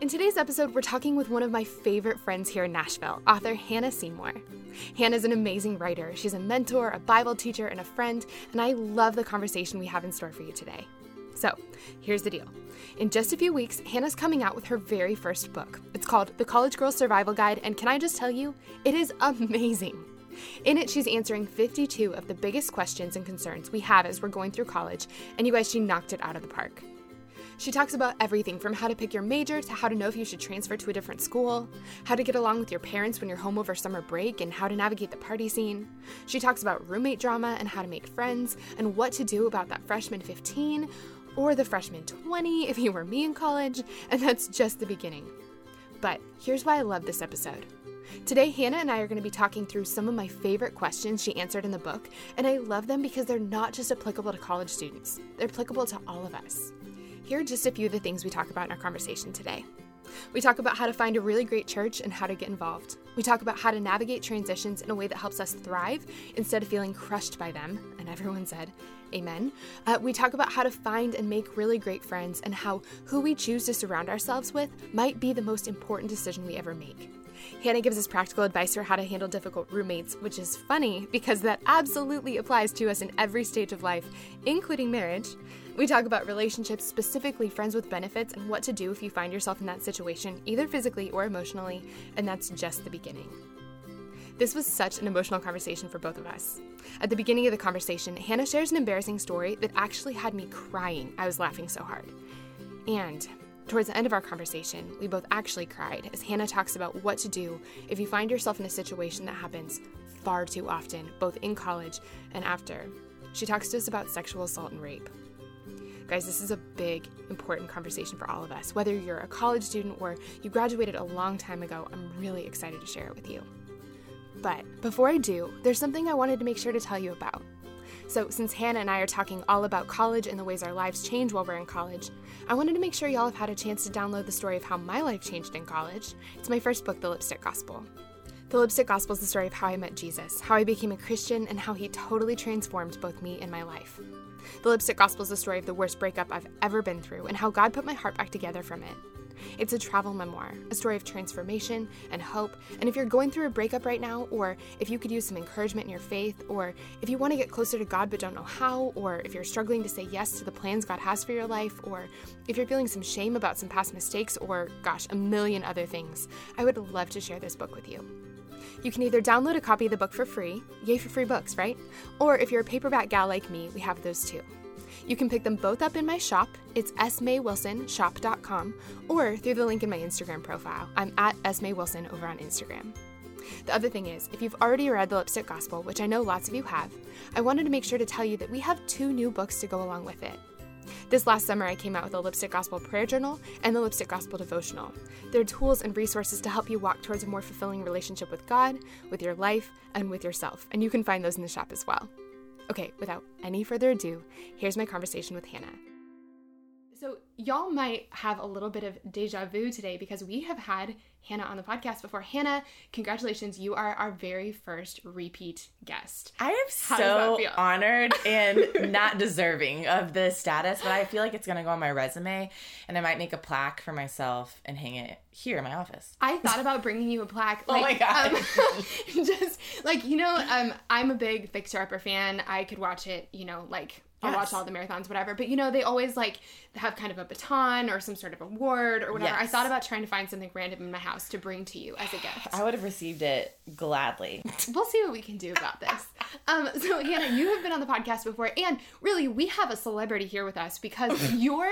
In today's episode, we're talking with one of my favorite friends here in Nashville, author Hannah Seymour. Hannah's an amazing writer. She's a mentor, a Bible teacher, and a friend, and I love the conversation we have in store for you today. So, here's the deal. In just a few weeks, Hannah's coming out with her very first book. It's called The College Girl Survival Guide, and can I just tell you, it is amazing. In it, she's answering 52 of the biggest questions and concerns we have as we're going through college, and you guys, she knocked it out of the park. She talks about everything from how to pick your major to how to know if you should transfer to a different school, how to get along with your parents when you're home over summer break, and how to navigate the party scene. She talks about roommate drama and how to make friends, and what to do about that freshman 15 or the freshman 20 if you were me in college, and that's just the beginning. But here's why I love this episode. Today, Hannah and I are going to be talking through some of my favorite questions she answered in the book, and I love them because they're not just applicable to college students, they're applicable to all of us. Here are just a few of the things we talk about in our conversation today. We talk about how to find a really great church and how to get involved. We talk about how to navigate transitions in a way that helps us thrive instead of feeling crushed by them. And everyone said, Amen. Uh, we talk about how to find and make really great friends and how who we choose to surround ourselves with might be the most important decision we ever make. Hannah gives us practical advice for how to handle difficult roommates, which is funny because that absolutely applies to us in every stage of life, including marriage. We talk about relationships, specifically friends with benefits, and what to do if you find yourself in that situation, either physically or emotionally, and that's just the beginning. This was such an emotional conversation for both of us. At the beginning of the conversation, Hannah shares an embarrassing story that actually had me crying. I was laughing so hard. And towards the end of our conversation, we both actually cried as Hannah talks about what to do if you find yourself in a situation that happens far too often, both in college and after. She talks to us about sexual assault and rape. Guys, this is a big, important conversation for all of us. Whether you're a college student or you graduated a long time ago, I'm really excited to share it with you. But before I do, there's something I wanted to make sure to tell you about. So, since Hannah and I are talking all about college and the ways our lives change while we're in college, I wanted to make sure y'all have had a chance to download the story of how my life changed in college. It's my first book, The Lipstick Gospel. The Lipstick Gospel is the story of how I met Jesus, how I became a Christian, and how he totally transformed both me and my life. The Lipstick Gospel is the story of the worst breakup I've ever been through and how God put my heart back together from it. It's a travel memoir, a story of transformation and hope. And if you're going through a breakup right now, or if you could use some encouragement in your faith, or if you want to get closer to God but don't know how, or if you're struggling to say yes to the plans God has for your life, or if you're feeling some shame about some past mistakes, or gosh, a million other things, I would love to share this book with you. You can either download a copy of the book for free, yay for free books, right? Or if you're a paperback gal like me, we have those too. You can pick them both up in my shop. It's smaywilsonshop.com or through the link in my Instagram profile. I'm at smaywilson over on Instagram. The other thing is, if you've already read The Lipstick Gospel, which I know lots of you have, I wanted to make sure to tell you that we have two new books to go along with it. This last summer, I came out with the Lipstick Gospel Prayer Journal and the Lipstick Gospel Devotional. They're tools and resources to help you walk towards a more fulfilling relationship with God, with your life, and with yourself, and you can find those in the shop as well. Okay, without any further ado, here's my conversation with Hannah. Y'all might have a little bit of deja vu today because we have had Hannah on the podcast before. Hannah, congratulations. You are our very first repeat guest. I am so honored and not deserving of this status, but I feel like it's going to go on my resume and I might make a plaque for myself and hang it here in my office. I thought about bringing you a plaque. Like, oh my God. Um, just like, you know, um, I'm a big Fixer Upper fan. I could watch it, you know, like I'll yes. watch all the marathons, whatever. But you know, they always like have kind of a baton or some sort of award or whatever. Yes. I thought about trying to find something random in my house to bring to you as a gift. I would have received it gladly. We'll see what we can do about this. Um, so Hannah, you have been on the podcast before, and really, we have a celebrity here with us because your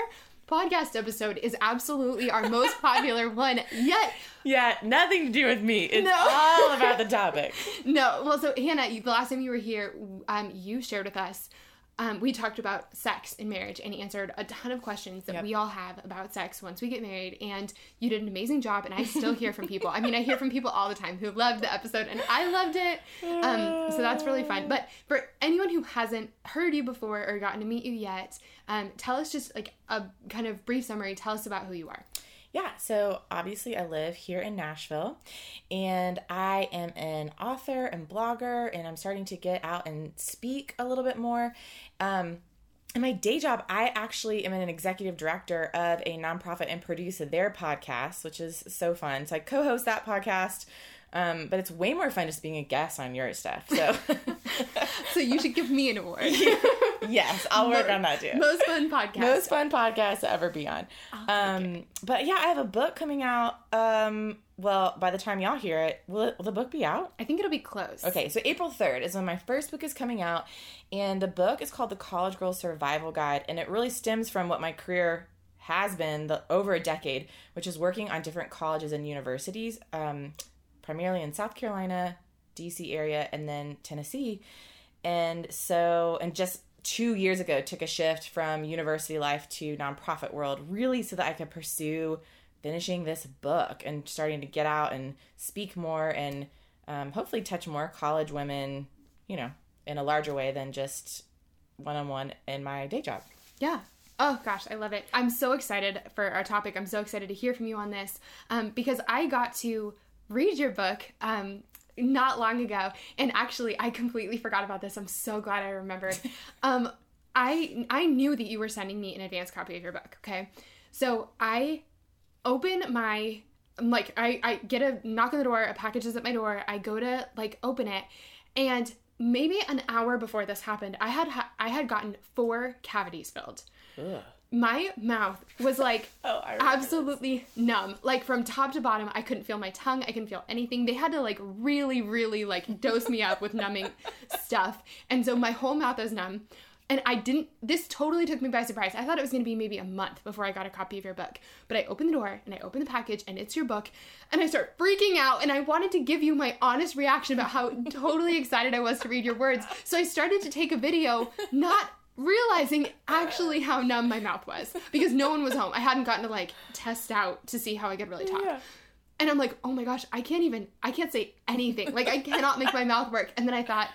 podcast episode is absolutely our most popular one yet. Yeah, nothing to do with me. It's no. all about the topic. No, well, so Hannah, the last time you were here, um, you shared with us um, we talked about sex in marriage and answered a ton of questions that Yep. we all have about sex once we get married. And you did an amazing job. And I still hear from people. I mean, I hear from people all the time who loved the episode, and I loved it. Um, so that's really fun. But for anyone who hasn't heard you before or gotten to meet you yet, um, tell us just like a kind of brief summary. Tell us about who you are. Yeah, so obviously I live here in Nashville and I am an author and blogger and I'm starting to get out and speak a little bit more. Um, in my day job, I actually am an executive director of a nonprofit and produce their podcast, which is so fun. So I co host that podcast, um, but it's way more fun just being a guest on your stuff. So, So you should give me an award. yes, I'll work on that too. Most fun podcast. most fun podcast to ever be on. Um, but yeah, I have a book coming out. Um, well, by the time y'all hear it, will, it, will the book be out? I think it'll be close. Okay, so April 3rd is when my first book is coming out, and the book is called The College Girl Survival Guide, and it really stems from what my career has been the, over a decade, which is working on different colleges and universities, um, primarily in South Carolina, DC area, and then Tennessee. And so, and just two years ago, took a shift from university life to nonprofit world, really so that I could pursue finishing this book and starting to get out and speak more and um, hopefully touch more college women, you know, in a larger way than just one on one in my day job. Yeah. Oh gosh, I love it. I'm so excited for our topic. I'm so excited to hear from you on this um, because I got to read your book um, not long ago, and actually, I completely forgot about this. I'm so glad I remembered. um, I I knew that you were sending me an advance copy of your book. Okay, so I open my like I, I get a knock on the door, a package is at my door. I go to like open it, and maybe an hour before this happened, I had ha- I had gotten four cavities filled. Ugh. My mouth was like Oh, absolutely numb. Like from top to bottom, I couldn't feel my tongue. I couldn't feel anything. They had to like really, really like dose me up with numbing stuff. And so my whole mouth was numb. And I didn't, this totally took me by surprise. I thought it was going to be maybe a month before I got a copy of your book. But I opened the door and I opened the package and it's your book. And I start freaking out. And I wanted to give you my honest reaction about how totally excited I was to read your words. So I started to take a video, not realizing actually how numb my mouth was because no one was home. I hadn't gotten to like test out to see how I could really talk. Yeah. And I'm like, oh my gosh, I can't even, I can't say anything. Like, I cannot make my mouth work. And then I thought,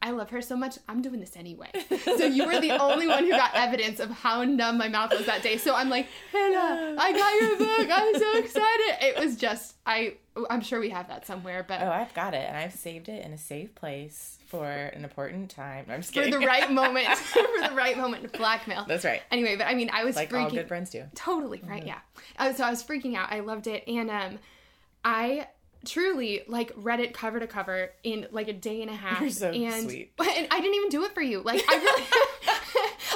I love her so much, I'm doing this anyway. So you were the only one who got evidence of how numb my mouth was that day. So I'm like, Hannah, I got your book. I'm so excited. It was just, I, I'm sure we have that somewhere, but Oh, I've got it, and I've saved it in a safe place for an important time. I'm just for the right moment, for the right moment, to blackmail. That's right. Anyway, but I mean, I was Like freaking all good friends do. Totally, right? Yeah. Uh, so I was freaking out. I loved it. And um I truly like read it cover to cover in like a day and a half. You're so and, sweet. And I didn't even do it for you. Like I really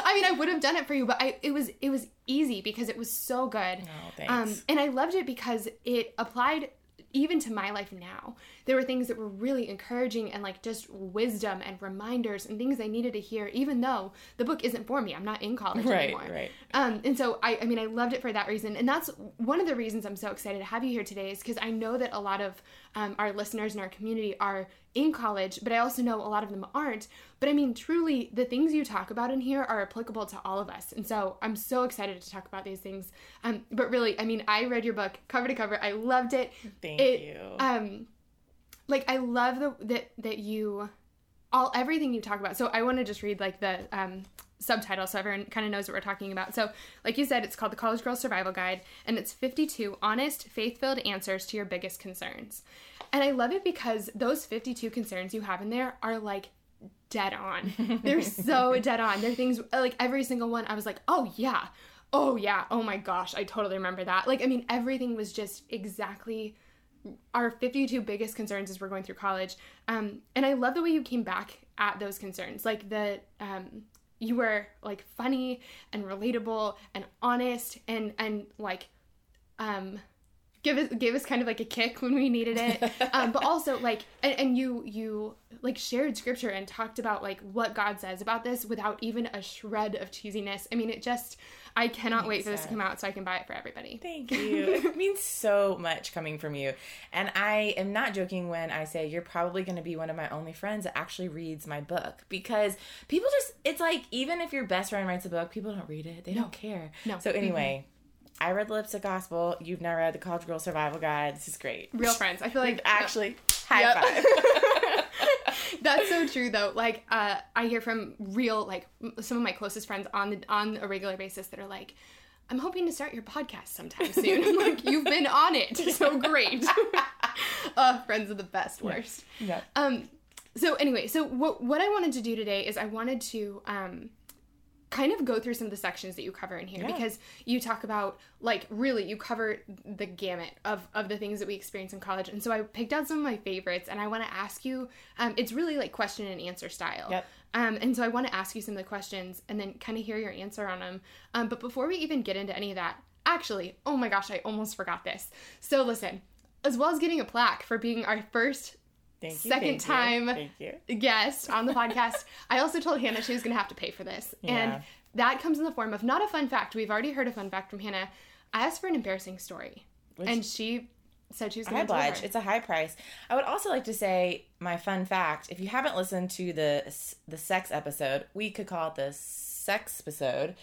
I mean I would have done it for you, but I it was it was easy because it was so good. Oh, thanks. Um and I loved it because it applied even to my life now. There were things that were really encouraging and like just wisdom and reminders and things I needed to hear, even though the book isn't for me. I'm not in college Right, anymore. right. Um, and so I, I mean, I loved it for that reason, and that's one of the reasons I'm so excited to have you here today is because I know that a lot of um, our listeners in our community are in college, but I also know a lot of them aren't. But I mean, truly, the things you talk about in here are applicable to all of us, and so I'm so excited to talk about these things. Um, but really, I mean, I read your book cover to cover. I loved it. Thank It- you. Um, like I love the that that you all everything you talk about. So I want to just read like the um subtitle so everyone kind of knows what we're talking about. So, like you said, it's called the College Girl Survival Guide and it's 52 honest, faith-filled answers to your biggest concerns. And I love it because those 52 concerns you have in there are like dead on. They're so dead on. They're things like every single one I was like, "Oh yeah. Oh yeah. Oh my gosh, I totally remember that." Like I mean, everything was just exactly our 52 biggest concerns as we're going through college. Um, and I love the way you came back at those concerns. Like the um, you were like funny and relatable and honest and and like um give us gave us kind of like a kick when we needed it. Um, but also like and, and, you you like shared scripture and talked about like what god says about this without even a shred of cheesiness. I mean it just i cannot wait for this to come out so i can buy it for everybody. Thank you. It means so much coming from you. And i am not joking when i say you're probably going to be one of my only friends that actually reads my book because people just it's like even if your best friend writes a book people don't read it. They no. don't care. No. So anyway mm-hmm I read the Lipstick Gospel. You've now read the College Girl Survival Guide. This is great. Real friends. I feel like actually high yep. five. That's so true though. Like uh, I hear from real like some of my closest friends on the on a regular basis that are like, I'm hoping to start your podcast sometime soon. I'm like, you've been on it. So great. uh, friends are the best, worst. Yeah. yeah. Um so anyway, so what what I wanted to do today is I wanted to um kind of go through some of the sections that you cover in here yeah. because you talk about like really you cover the gamut of of the things that we experience in college and so i picked out some of my favorites and i want to ask you um, it's really like question and answer style yep. um, and so i want to ask you some of the questions and then kind of hear your answer on them um, but before we even get into any of that actually oh my gosh i almost forgot this so listen as well as getting a plaque for being our first Thank you, second thank time guest on the podcast. I also told Hannah she was going to have to pay for this. Yeah. And that comes in the form of not a fun fact. We've already heard a fun fact from Hannah. I asked for an embarrassing story. Which, and she said she was going to oblige. It's a high price. I would also like to say my fun fact. If you haven't listened to the the sex episode, we could call it the sex episode.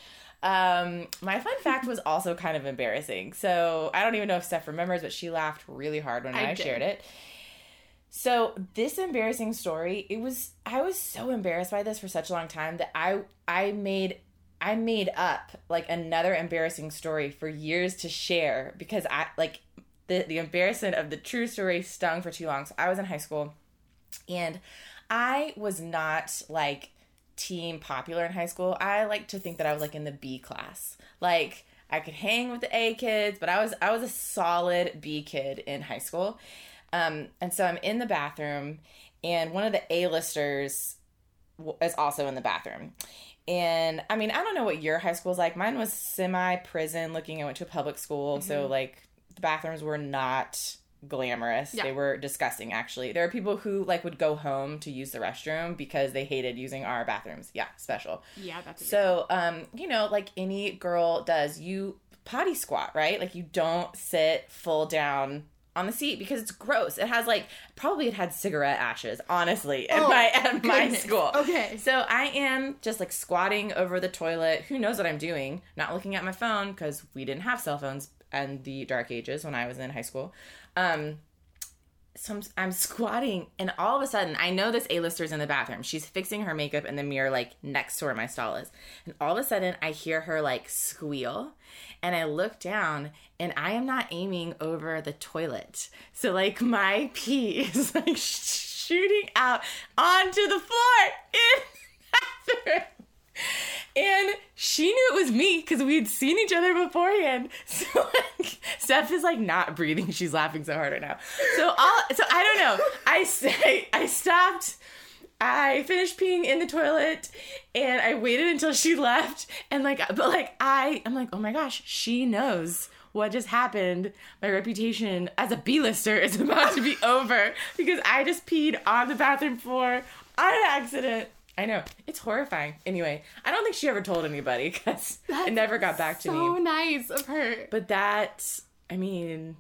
Um, my fun fact was also kind of embarrassing. So I don't even know if Steph remembers, but she laughed really hard when I, I shared it. So this embarrassing story, it was I was so embarrassed by this for such a long time that I I made I made up like another embarrassing story for years to share because I like the the embarrassment of the true story stung for too long. So I was in high school and I was not like team popular in high school. I like to think that I was like in the B class. Like I could hang with the A kids, but I was I was a solid B kid in high school. Um, and so I'm in the bathroom, and one of the A-listers is also in the bathroom. And I mean, I don't know what your high school is like. Mine was semi prison looking. I went to a public school, mm-hmm. so like the bathrooms were not glamorous. Yeah. They were disgusting actually. There are people who like would go home to use the restroom because they hated using our bathrooms. Yeah, special. Yeah, that's So, um, you know, like any girl does, you potty squat, right? Like you don't sit full down on the seat because it's gross. It has like probably it had cigarette ashes, honestly, at oh, my at my school. Okay. So I am just like squatting over the toilet. Who knows what I'm doing? Not looking at my phone because we didn't have cell phones and the dark ages when I was in high school. Um so I'm, I'm, squatting and all of a sudden i know this a-lister's in the bathroom she's fixing her makeup in the mirror like next to where my stall is and all of a sudden i hear her like squeal and i look down and i am not aiming over the toilet so like my pee is like shooting out onto the floor in the bathroom and she knew it was me because we had seen each other beforehand. So like, Steph is like not breathing. She's laughing so hard right now. So all so I don't know. I say I stopped. I finished peeing in the toilet and I waited until she left and like but like I I'm like, "Oh my gosh, she knows." What just happened? My reputation as a B-lister is about to be over because I just peed on the bathroom floor on accident. I know. It's horrifying. Anyway, I don't think she ever told anybody because it never got back to so me. So nice of her. But that, I mean,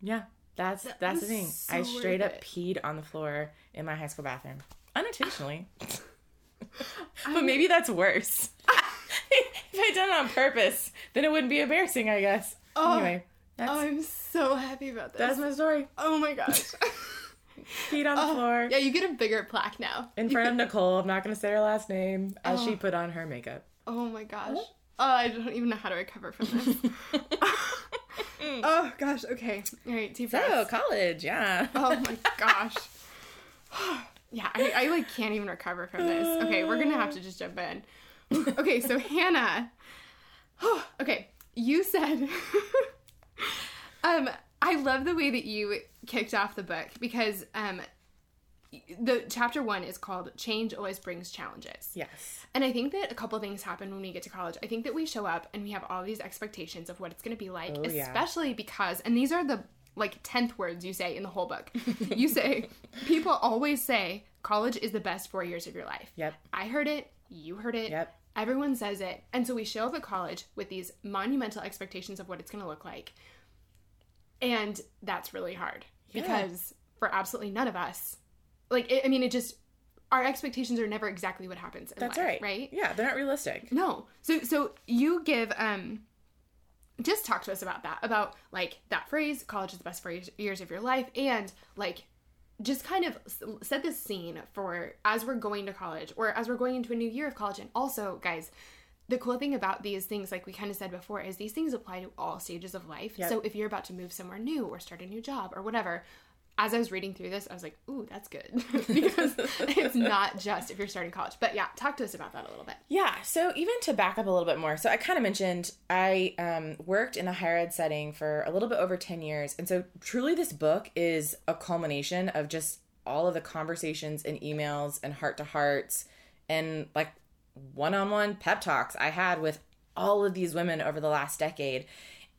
yeah, that's that that's the thing. So I straight up peed on the floor in my high school bathroom unintentionally. but maybe that's worse. if I'd done it on purpose, then it wouldn't be embarrassing, I guess. Oh, anyway, oh, I'm so happy about this. That's my story. Oh my gosh. Feet on the oh, floor. Yeah, you get a bigger plaque now. In front of Nicole. I'm not going to say her last name as oh. she put on her makeup. Oh my gosh. Oh, I don't even know how to recover from this. oh gosh. Okay. All right. Deep So college, yeah. oh my gosh. Yeah, I, I like can't even recover from this. Okay, we're gonna have to just jump in. okay, so Hannah. okay, you said. um, I love the way that you kicked off the book because um, the chapter one is called Change Always Brings Challenges. Yes. And I think that a couple things happen when we get to college. I think that we show up and we have all these expectations of what it's going to be like, Oh, yeah. especially because, and these are the like 10th words you say in the whole book. you say, people always say college is the best four years of your life. Yep. I heard it, you heard it, Yep. everyone says it. And so we show up at college with these monumental expectations of what it's going to look like. And that's really hard Yeah. because for absolutely none of us, like, it, I mean, it just, our expectations are never exactly what happens That's life, right. right? Yeah, they're not realistic. No. So so you give um just talk to us about that about like that phrase college is the best four years- of your life and like just kind of set the scene for as we're going to college or as we're going into a new year of college and also guys the cool thing about these things like we kind of said before is these things apply to all stages of life Yep. so if you're about to move somewhere new or start a new job or whatever as I was reading through this, I was like, "Ooh, that's good," because it's not just if you're starting college. But yeah, talk to us about that a little bit. Yeah. So even to back up a little bit more, so I kind of mentioned I um, worked in a higher ed setting for a little bit over ten years, and so truly this book is a culmination of just all of the conversations and emails and heart to hearts and like one on one pep talks I had with all of these women over the last decade.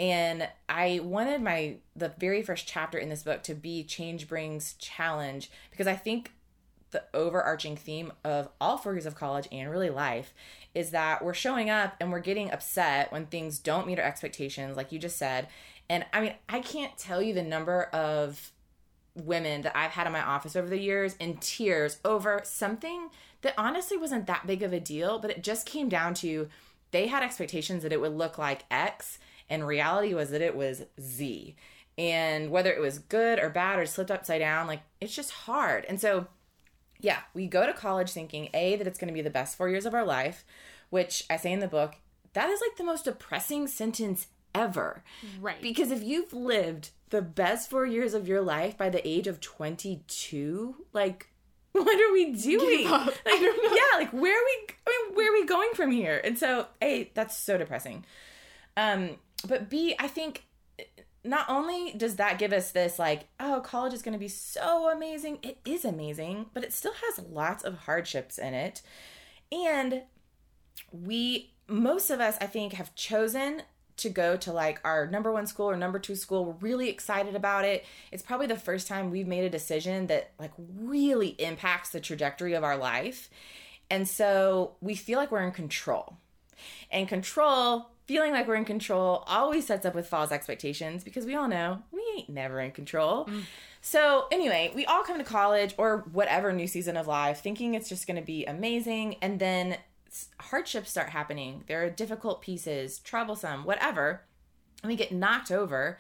And I wanted my the very first chapter in this book to be change brings challenge because I think the overarching theme of all four years of college and really life is that we're showing up and we're getting upset when things don't meet our expectations, like you just said. And I mean, I can't tell you the number of women that I've had in my office over the years in tears over something that honestly wasn't that big of a deal, but it just came down to they had expectations that it would look like X, and reality was that it was Z. And whether it was good or bad or slipped upside down, like it's just hard. And so yeah, we go to college thinking A, that it's going to be the best four years of our life, which I say in the book, that is like the most depressing sentence ever. Right. Because if you've lived the best four years of your life by the age of 22, like, what are we doing? Like, I don't know. yeah, like, where are we, I mean, where are we going from here? And so, A, that's so depressing. Um, but B, I think not only does that give us this like oh college is going to be so amazing. It is amazing but it still has lots of hardships in it. And we most of us i think have chosen to go to like our number one school or number two school. We're really excited about it. It's probably the first time we've made a decision that like really impacts the trajectory of our life. And so we feel like we're in control. And control, feeling like we're in control, always sets up with false expectations because we all know we ain't never in control. Mm. So, anyway, we all come to college or whatever new season of life thinking it's just going to be amazing. And then hardships start happening. There are difficult pieces, troublesome, whatever. And we get knocked over.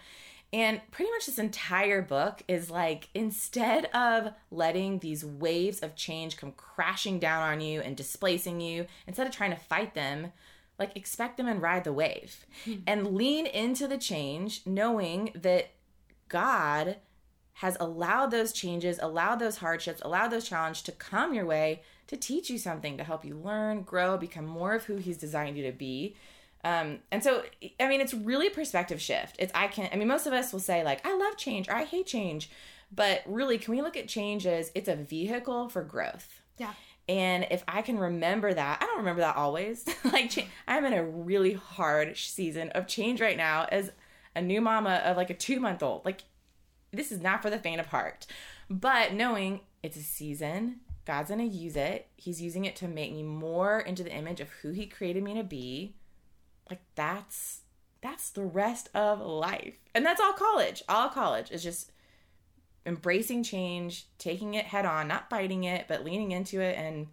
And pretty much this entire book is like instead of letting these waves of change come crashing down on you and displacing you, instead of trying to fight them, like expect them and ride the wave and lean into the change, knowing that God has allowed those changes, allowed those hardships, allowed those challenges to come your way to teach you something, to help you learn, grow, become more of who He's designed you to be. Um, and so, I mean, it's really a perspective shift. It's, I can, I mean, most of us will say, like, I love change or I hate change. But really, can we look at change as it's a vehicle for growth? Yeah. And if I can remember that, I don't remember that always. like, I'm in a really hard season of change right now as a new mama of like a two month old. Like, this is not for the faint of heart. But knowing it's a season, God's gonna use it. He's using it to make me more into the image of who He created me to be. Like, that's that's the rest of life. And that's all college. All college is just embracing change, taking it head on, not fighting it, but leaning into it and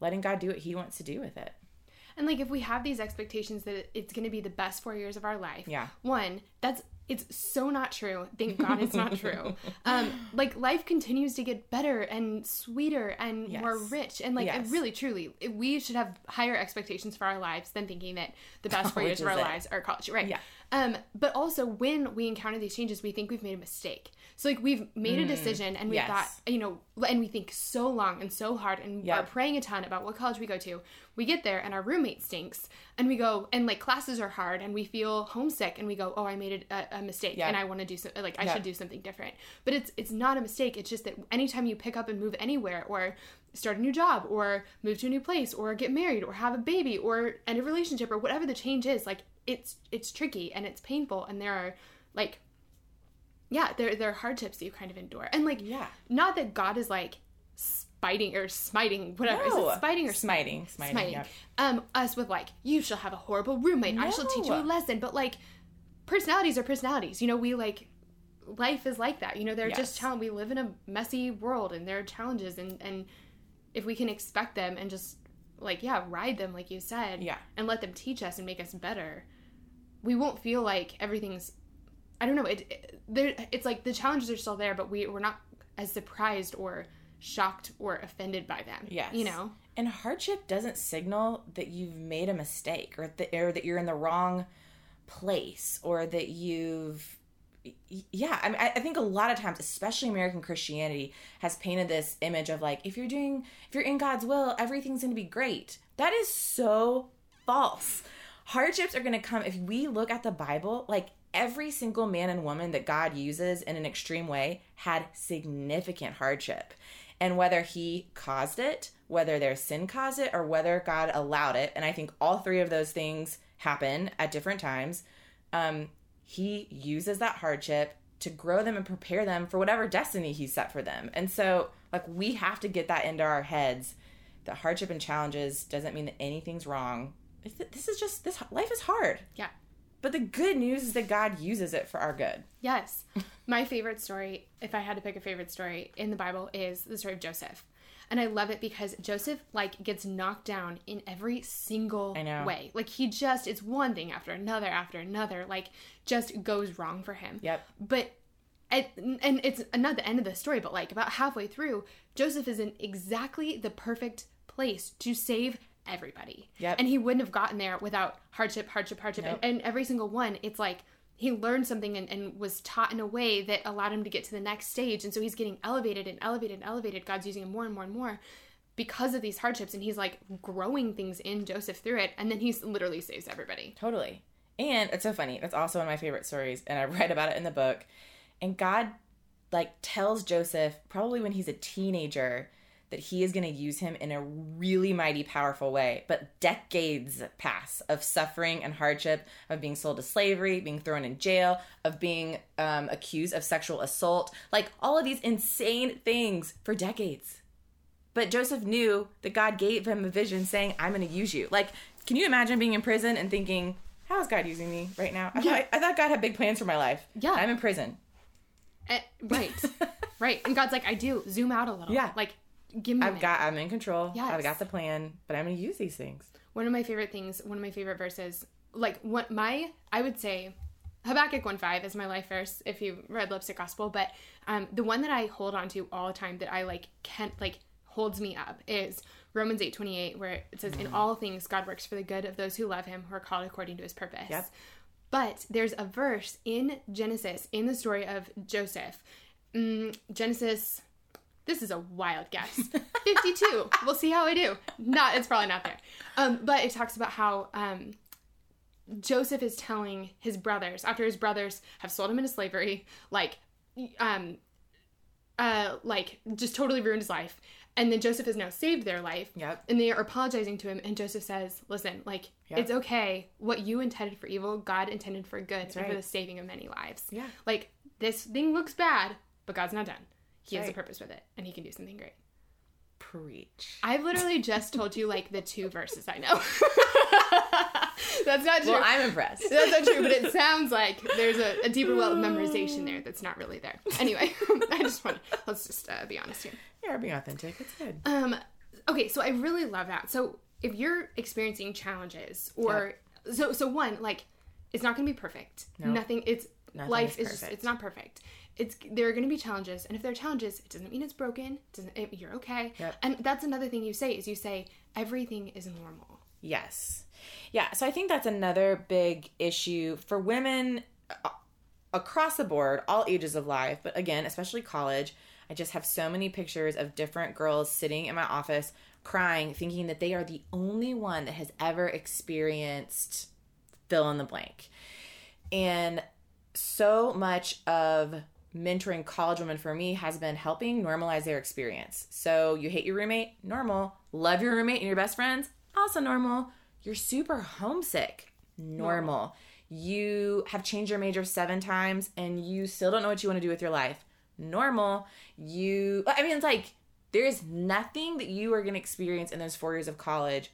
letting God do what He wants to do with it. And like if we have these expectations that it's going to be the best 4 years of our life. Yeah. One, that's it's so not true. Thank God it's not true. Um like life continues to get better and sweeter and more rich and like Yes. really truly we should have higher expectations for our lives than thinking that the best 4 years of our it. lives are college. Right. Yeah. Um, but also when we encounter these changes, we think we've made a mistake. So like we've made a mm, decision and we yes. thought, you know, and we think so long and so hard and Yep. are praying a ton about what college we go to. We get there and our roommate stinks, and we go and like classes are hard and we feel homesick and we go, oh, I made a, uh, a mistake Yeah. and I want to do something like I Yeah. should do something different. But it's it's not a mistake. It's just that anytime you pick up and move anywhere or start a new job or move to a new place or get married or have a baby or end a relationship or whatever the change is, like it's it's tricky and it's painful and there are like yeah, there there are hardships that you kind of endure. And like Yeah. not that God is like spiting or smiting, whatever. Is it spiting or smiting? Smiting. smiting? yep. Um, us with like, you shall have a horrible roommate. I shall teach you a lesson. But like, personalities are personalities. You know, we like life is like that. You know, they're Yes. just challenge. We live in a messy world, and there are challenges, and and if we can expect them and just like yeah, ride them like you said, Yeah. and let them teach us and make us better, we won't feel like everything's. I don't know. It, it there. It's like the challenges are still there, but we we're not as surprised or shocked or offended by them. Yes. you know. And hardship doesn't signal that you've made a mistake or that, or that you're in the wrong place or that you've yeah I, mean, I I think a lot of times especially american christianity has painted this image of like if you're doing if you're in god's will everything's going to be great that is so false hardships are going to come if we look at the bible like every single man and woman that god uses in an extreme way had significant hardship and whether he caused it whether their sin caused it or whether god allowed it and i think all three of those things happen at different times um, he uses that hardship to grow them and prepare them for whatever destiny he set for them. And so, like, we have to get that into our heads that hardship and challenges doesn't mean that anything's wrong. This is just this life is hard. Yeah. But the good news is that God uses it for our good. Yes. My favorite story, if I had to pick a favorite story in the Bible, is the story of Joseph. And I love it because Joseph like gets knocked down in every single I know. way. Like he just it's one thing after another after another, like just goes wrong for him. Yep. But and, and it's not the end of the story, but like about halfway through, Joseph is in exactly the perfect place to save everybody. Yep. And he wouldn't have gotten there without hardship, hardship, hardship. Nope. And, and every single one, it's like he learned something and, and was taught in a way that allowed him to get to the next stage. And so he's getting elevated and elevated and elevated. God's using him more and more and more because of these hardships. And he's like growing things in Joseph through it. And then he literally saves everybody. Totally. And it's so funny. That's also one of my favorite stories, and I read about it in the book. And God, like, tells Joseph probably when he's a teenager that he is going to use him in a really mighty, powerful way. But decades pass of suffering and hardship, of being sold to slavery, being thrown in jail, of being um, accused of sexual assault, like all of these insane things for decades. But Joseph knew that God gave him a vision saying, I'm going to use you. Like, can you imagine being in prison and thinking, how is God using me right now? I, Yeah. thought, I thought God had big plans for my life. Yeah. I'm in prison. Eh, right. right. And God's like, I do. Zoom out a little. Yeah. Like, give me I've got, I'm in control. Yes. I've got the plan, but I'm going to use these things. one of my favorite things, one of my favorite verses, like what my I would say Habakkuk 1.5 is my life verse if you read Lipstick Gospel, but um the one that I hold on to all the time that I like can't like holds me up is Romans 8.28 where it says in all things God works for the good of those who love him who are called according to his purpose. Yep. But there's a verse in Genesis in the story of Joseph. Mm, Genesis this is a wild guess. 52. we'll see how I do. Not it's probably not there. Um, but it talks about how um, Joseph is telling his brothers after his brothers have sold him into slavery, like um uh like just totally ruined his life. And then Joseph has now saved their life. Yep. And they are apologizing to him and Joseph says, Listen, like Yep. it's okay. What you intended for evil, God intended for good and for the saving of many lives. Yeah. Like this thing looks bad, but God's not done. He has a purpose with it and he can do something great. Preach. I've literally just told you like the two verses I know. that's not true. Well, I'm impressed. that's not true, but it sounds like there's a, a deeper well of memorization there that's not really there. Anyway, I just want to, let's just uh, be honest here. Yeah, being authentic. It's good. Um, okay, so I really love that. So if you're experiencing challenges, or so so one like it's not going to be perfect. Nothing. It's Nothing life is is just it's not perfect. It's there are going to be challenges, and if there are challenges, it doesn't mean it's broken. It doesn't it, you're okay? Yep. And that's another thing you say is you say everything is normal. Yes. Yeah, so I think that's another big issue for women uh, across the board, all ages of life, but again, especially college. I just have so many pictures of different girls sitting in my office crying, thinking that they are the only one that has ever experienced fill in the blank. And so much of mentoring college women for me has been helping normalize their experience. So you hate your roommate, normal. Love your roommate and your best friends, also normal. You're super homesick, normal. You have changed your major seven times and you still don't know what you want to do with your life, normal. You, I mean, it's like there is nothing that you are going to experience in those four years of college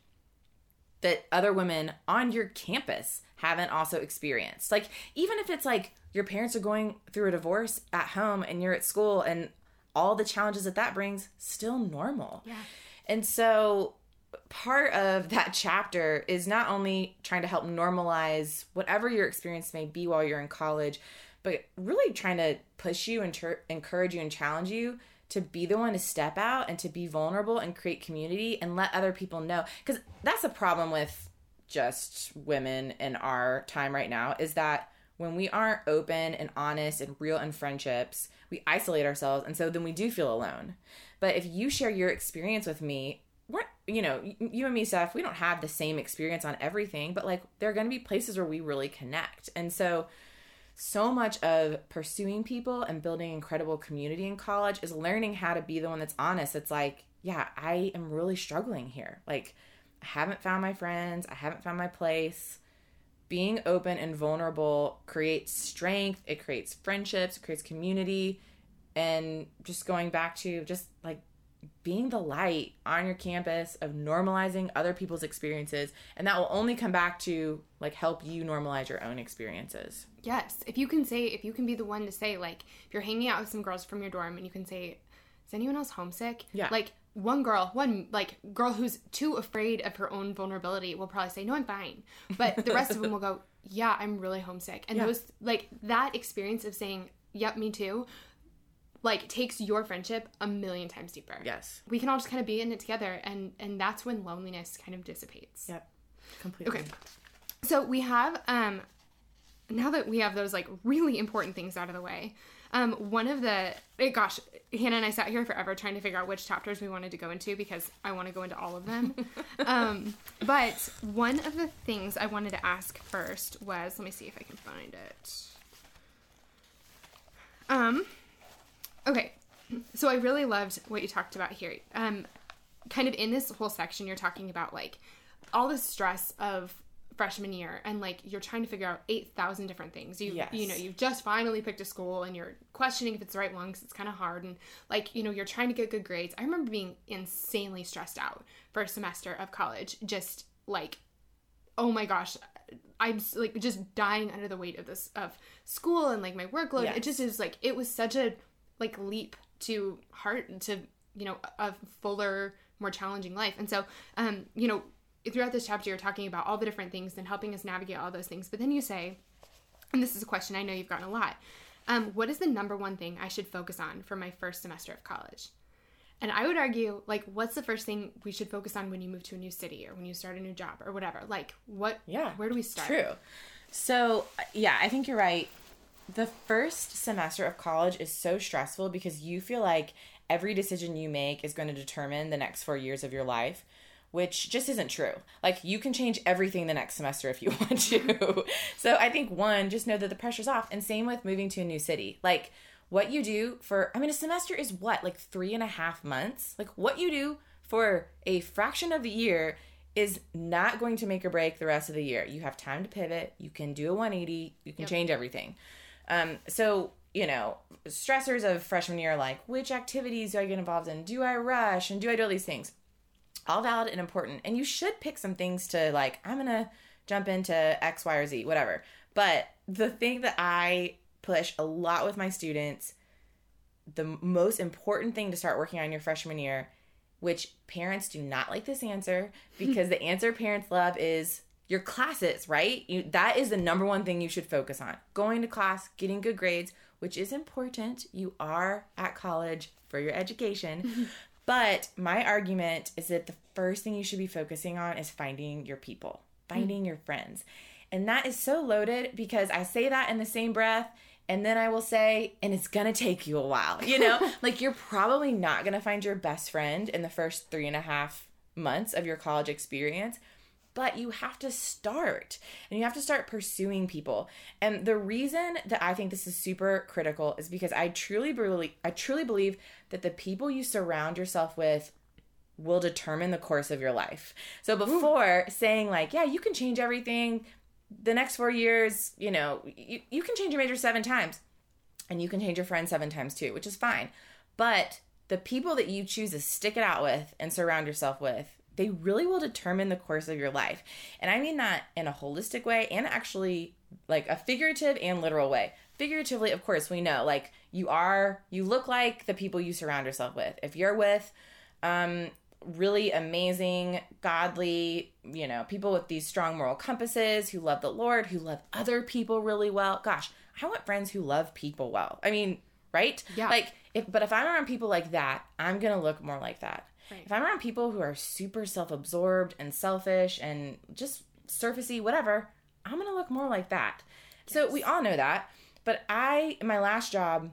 that other women on your campus haven't also experienced. Like, even if it's like your parents are going through a divorce at home and you're at school and all the challenges that that brings, still normal. Yeah. And so, part of that chapter is not only trying to help normalize whatever your experience may be while you're in college, but really trying to push you and ter- encourage you and challenge you to be the one to step out and to be vulnerable and create community and let other people know. Because that's a problem with just women in our time right now is that when we aren't open and honest and real in friendships we isolate ourselves and so then we do feel alone. But if you share your experience with me we're you know you and me Steph we don't have the same experience on everything but like there are going to be places where we really connect. And so so much of pursuing people and building incredible community in college is learning how to be the one that's honest. It's like, yeah, I am really struggling here. Like, I haven't found my friends, I haven't found my place. Being open and vulnerable creates strength, it creates friendships, it creates community. And just going back to just like being the light on your campus of normalizing other people's experiences and that will only come back to like help you normalize your own experiences. Yes. If you can say if you can be the one to say like if you're hanging out with some girls from your dorm and you can say is anyone else homesick? Yeah. Like one girl one like girl who's too afraid of her own vulnerability will probably say no i'm fine. But the rest of them will go yeah i'm really homesick. And yeah. those like that experience of saying yep me too like takes your friendship a million times deeper. Yes. We can all just kind of be in it together and and that's when loneliness kind of dissipates. Yep. Completely. Okay. So we have um now that we have those like really important things out of the way, um one of the eh, gosh, Hannah and I sat here forever trying to figure out which chapters we wanted to go into because I want to go into all of them. um but one of the things I wanted to ask first was let me see if I can find it. Um Okay. So I really loved what you talked about here. Um, kind of in this whole section, you're talking about like all the stress of freshman year and like you're trying to figure out 8000 different things you yes. you know you've just finally picked a school and you're questioning if it's the right one because it's kind of hard and like you know you're trying to get good grades i remember being insanely stressed out for a semester of college just like oh my gosh i'm like just dying under the weight of this of school and like my workload yes. it just is like it was such a like leap to heart to you know a fuller more challenging life and so um you know throughout this chapter you're talking about all the different things and helping us navigate all those things but then you say and this is a question i know you've gotten a lot um, what is the number one thing i should focus on for my first semester of college and I would argue, like, what's the first thing we should focus on when you move to a new city or when you start a new job or whatever? Like, what? Yeah. Where do we start? True. So, yeah, I think you're right the first semester of college is so stressful because you feel like every decision you make is going to determine the next four years of your life which just isn't true. Like you can change everything the next semester if you want to. so I think one, just know that the pressure's off. And same with moving to a new city. Like what you do for I mean a semester is what, like three and a half months? Like what you do for a fraction of the year is not going to make or break the rest of the year. You have time to pivot, you can do a 180, you can yep. change everything. Um, so you know, stressors of freshman year, like which activities do I get involved in? Do I rush and do I do all these things? All valid and important. And you should pick some things to like, I'm gonna jump into X, Y, or Z, whatever. But the thing that I push a lot with my students, the most important thing to start working on your freshman year, which parents do not like this answer because the answer parents love is your classes, right? You, that is the number one thing you should focus on. Going to class, getting good grades, which is important. You are at college for your education. But my argument is that the first thing you should be focusing on is finding your people, finding mm. your friends. And that is so loaded because I say that in the same breath and then I will say, and it's gonna take you a while, you know? like you're probably not gonna find your best friend in the first three and a half months of your college experience, but you have to start and you have to start pursuing people. And the reason that I think this is super critical is because I truly believe I truly believe that the people you surround yourself with will determine the course of your life. So before Ooh. saying like, yeah, you can change everything, the next four years, you know, you, you can change your major seven times and you can change your friends seven times too, which is fine. But the people that you choose to stick it out with and surround yourself with, they really will determine the course of your life. And I mean that in a holistic way and actually like a figurative and literal way. Figuratively, of course, we know like you are, you look like the people you surround yourself with. If you're with, um, really amazing, godly, you know, people with these strong moral compasses who love the Lord, who love other people really well. Gosh, I want friends who love people well. I mean, right? Yeah. Like, if, but if I'm around people like that, I'm going to look more like that. Right. If I'm around people who are super self absorbed and selfish and just surfacey, whatever, I'm going to look more like that. Yes. So we all know that. But I, my last job,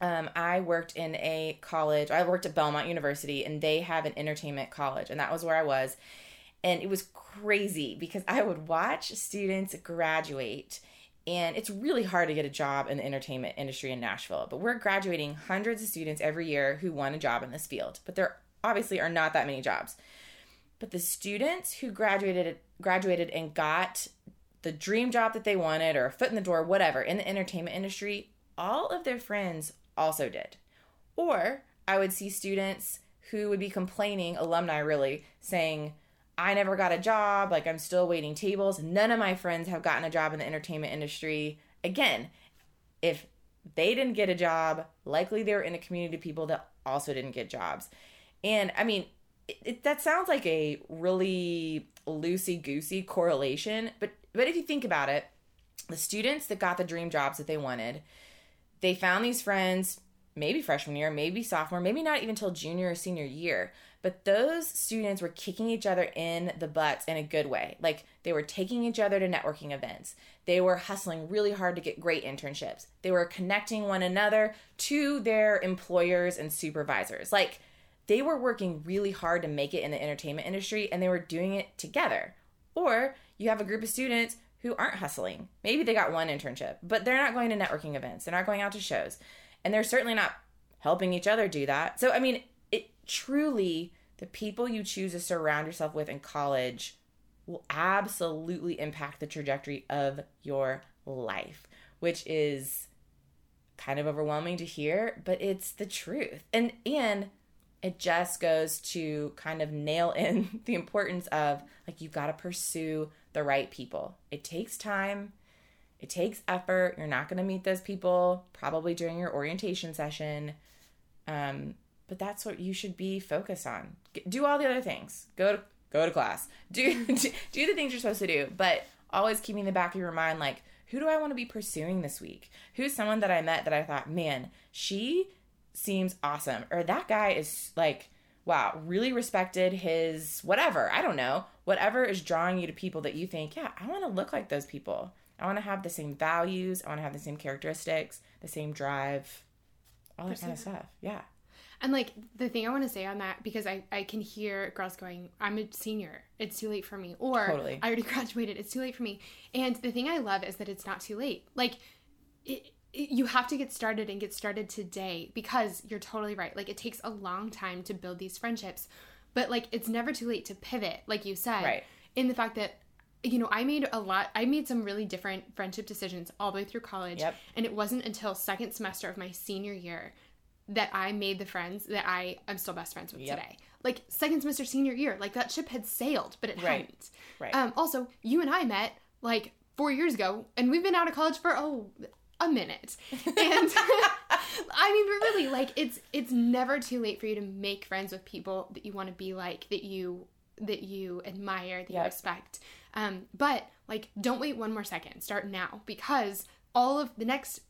um, I worked in a college. I worked at Belmont University, and they have an entertainment college, and that was where I was. And it was crazy because I would watch students graduate, and it's really hard to get a job in the entertainment industry in Nashville. But we're graduating hundreds of students every year who want a job in this field. But there obviously are not that many jobs. But the students who graduated graduated and got the dream job that they wanted or a foot in the door, whatever, in the entertainment industry, all of their friends also did. Or I would see students who would be complaining, alumni really, saying, I never got a job, like I'm still waiting tables. None of my friends have gotten a job in the entertainment industry. Again, if they didn't get a job, likely they were in a community of people that also didn't get jobs. And I mean, it, it, that sounds like a really loosey goosey correlation, but but if you think about it, the students that got the dream jobs that they wanted, they found these friends maybe freshman year, maybe sophomore, maybe not even till junior or senior year. But those students were kicking each other in the butts in a good way. Like they were taking each other to networking events. They were hustling really hard to get great internships. They were connecting one another to their employers and supervisors. Like they were working really hard to make it in the entertainment industry and they were doing it together. Or you have a group of students who aren't hustling. Maybe they got one internship, but they're not going to networking events. They're not going out to shows. And they're certainly not helping each other do that. So, I mean, it truly, the people you choose to surround yourself with in college will absolutely impact the trajectory of your life, which is kind of overwhelming to hear, but it's the truth. And, and, it just goes to kind of nail in the importance of like you've got to pursue the right people. It takes time, it takes effort. You're not going to meet those people probably during your orientation session. Um, but that's what you should be focused on. Do all the other things. Go to go to class. Do do the things you're supposed to do, but always keeping in the back of your mind like who do I want to be pursuing this week? Who's someone that I met that I thought, "Man, she seems awesome." Or that guy is like wow, really respected his whatever. I don't know. Whatever is drawing you to people that you think, yeah, I want to look like those people. I want to have the same values. I want to have the same characteristics, the same drive, all that kind of stuff. Yeah. And like the thing I want to say on that, because I, I can hear girls going, I'm a senior. It's too late for me. Or totally. I already graduated. It's too late for me. And the thing I love is that it's not too late. Like, it, you have to get started and get started today because you're totally right. Like it takes a long time to build these friendships, but like it's never too late to pivot, like you said. Right. In the fact that you know, I made a lot I made some really different friendship decisions all the way through college. Yep. And it wasn't until second semester of my senior year that I made the friends that I am still best friends with yep. today. Like second semester senior year, like that ship had sailed, but it right. hadn't. Right. Um also, you and I met like four years ago and we've been out of college for oh a minute. And I mean, but really, like it's it's never too late for you to make friends with people that you want to be like, that you that you admire, that yep. you respect. Um, but like, don't wait one more second. Start now because all of the next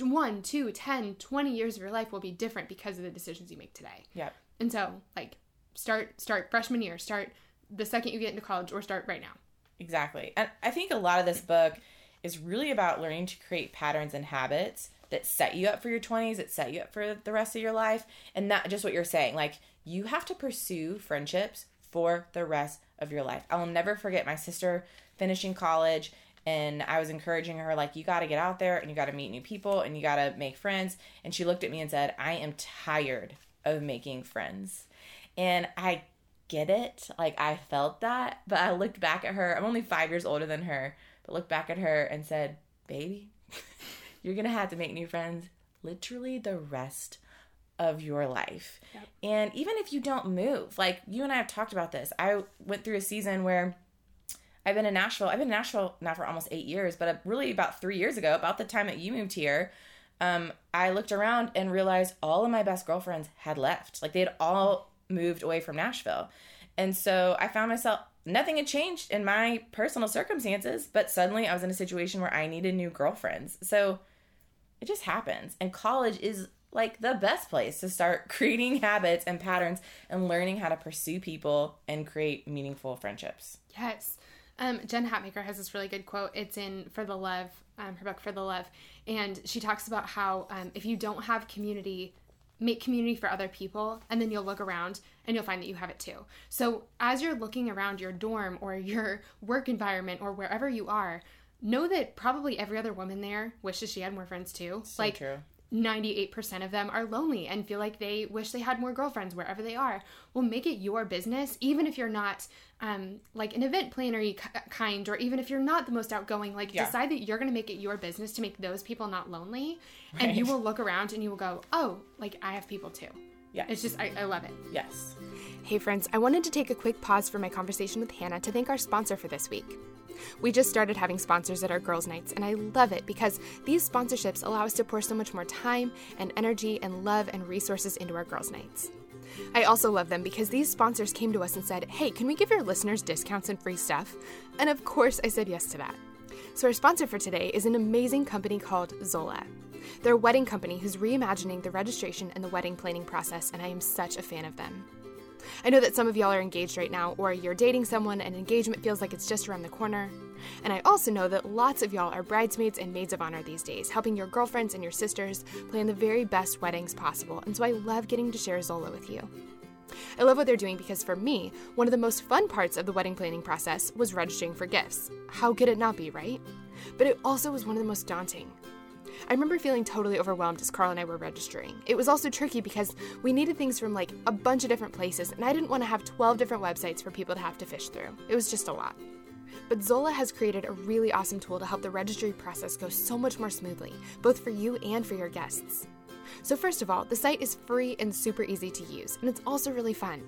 one, two, ten, twenty years of your life will be different because of the decisions you make today. Yep. And so, like, start start freshman year, start the second you get into college, or start right now. Exactly. And I think a lot of this book is really about learning to create patterns and habits that set you up for your 20s, that set you up for the rest of your life, and not just what you're saying. Like, you have to pursue friendships for the rest of your life. I will never forget my sister finishing college and I was encouraging her like you got to get out there and you got to meet new people and you got to make friends and she looked at me and said, "I am tired of making friends." And I get it. Like I felt that, but I looked back at her. I'm only 5 years older than her, but looked back at her and said, "Baby, you're going to have to make new friends literally the rest of your life. Yep. And even if you don't move, like you and I have talked about this. I went through a season where I've been in Nashville. I've been in Nashville now for almost eight years, but really about three years ago, about the time that you moved here, um, I looked around and realized all of my best girlfriends had left. Like they had all moved away from Nashville. And so I found myself, nothing had changed in my personal circumstances, but suddenly I was in a situation where I needed new girlfriends. So it just happens. And college is like the best place to start creating habits and patterns and learning how to pursue people and create meaningful friendships. Yes. Um, Jen Hatmaker has this really good quote. It's in For the Love, um, her book For the Love. And she talks about how um, if you don't have community, make community for other people, and then you'll look around and you'll find that you have it too. So as you're looking around your dorm or your work environment or wherever you are, know that probably every other woman there wishes she had more friends too. So like true. 98% of them are lonely and feel like they wish they had more girlfriends wherever they are. Well, make it your business, even if you're not um, like an event planner kind, or even if you're not the most outgoing, like yeah. decide that you're going to make it your business to make those people not lonely. Right. And you will look around and you will go, oh, like I have people too. Yeah. It's just, I, I love it. Yes. Hey, friends, I wanted to take a quick pause for my conversation with Hanna to thank our sponsor for this week. We just started having sponsors at our girls' nights, and I love it because these sponsorships allow us to pour so much more time and energy and love and resources into our girls' nights. I also love them because these sponsors came to us and said, Hey, can we give your listeners discounts and free stuff? And of course, I said yes to that. So, our sponsor for today is an amazing company called Zola. They're a wedding company who's reimagining the registration and the wedding planning process, and I am such a fan of them. I know that some of y'all are engaged right now, or you're dating someone and engagement feels like it's just around the corner. And I also know that lots of y'all are bridesmaids and maids of honor these days, helping your girlfriends and your sisters plan the very best weddings possible, and so I love getting to share Zola with you. I love what they're doing because for me, one of the most fun parts of the wedding planning process was registering for gifts. How could it not be, right? But it also was one of the most daunting. I remember feeling totally overwhelmed as Carl and I were registering. It was also tricky because we needed things from like a bunch of different places, and I didn't want to have 12 different websites for people to have to fish through. It was just a lot. But Zola has created a really awesome tool to help the registry process go so much more smoothly, both for you and for your guests. So, first of all, the site is free and super easy to use, and it's also really fun.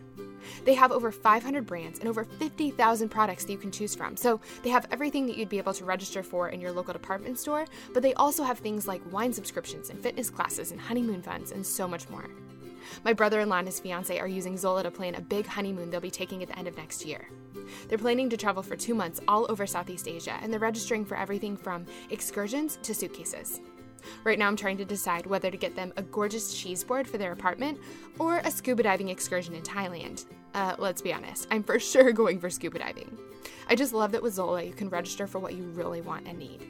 They have over 500 brands and over 50,000 products that you can choose from. So they have everything that you'd be able to register for in your local department store, but they also have things like wine subscriptions and fitness classes and honeymoon funds and so much more. My brother in law and his fiance are using Zola to plan a big honeymoon they'll be taking at the end of next year. They're planning to travel for two months all over Southeast Asia, and they're registering for everything from excursions to suitcases. Right now, I'm trying to decide whether to get them a gorgeous cheese board for their apartment or a scuba diving excursion in Thailand. Uh, let's be honest, I'm for sure going for scuba diving. I just love that with Zola, you can register for what you really want and need.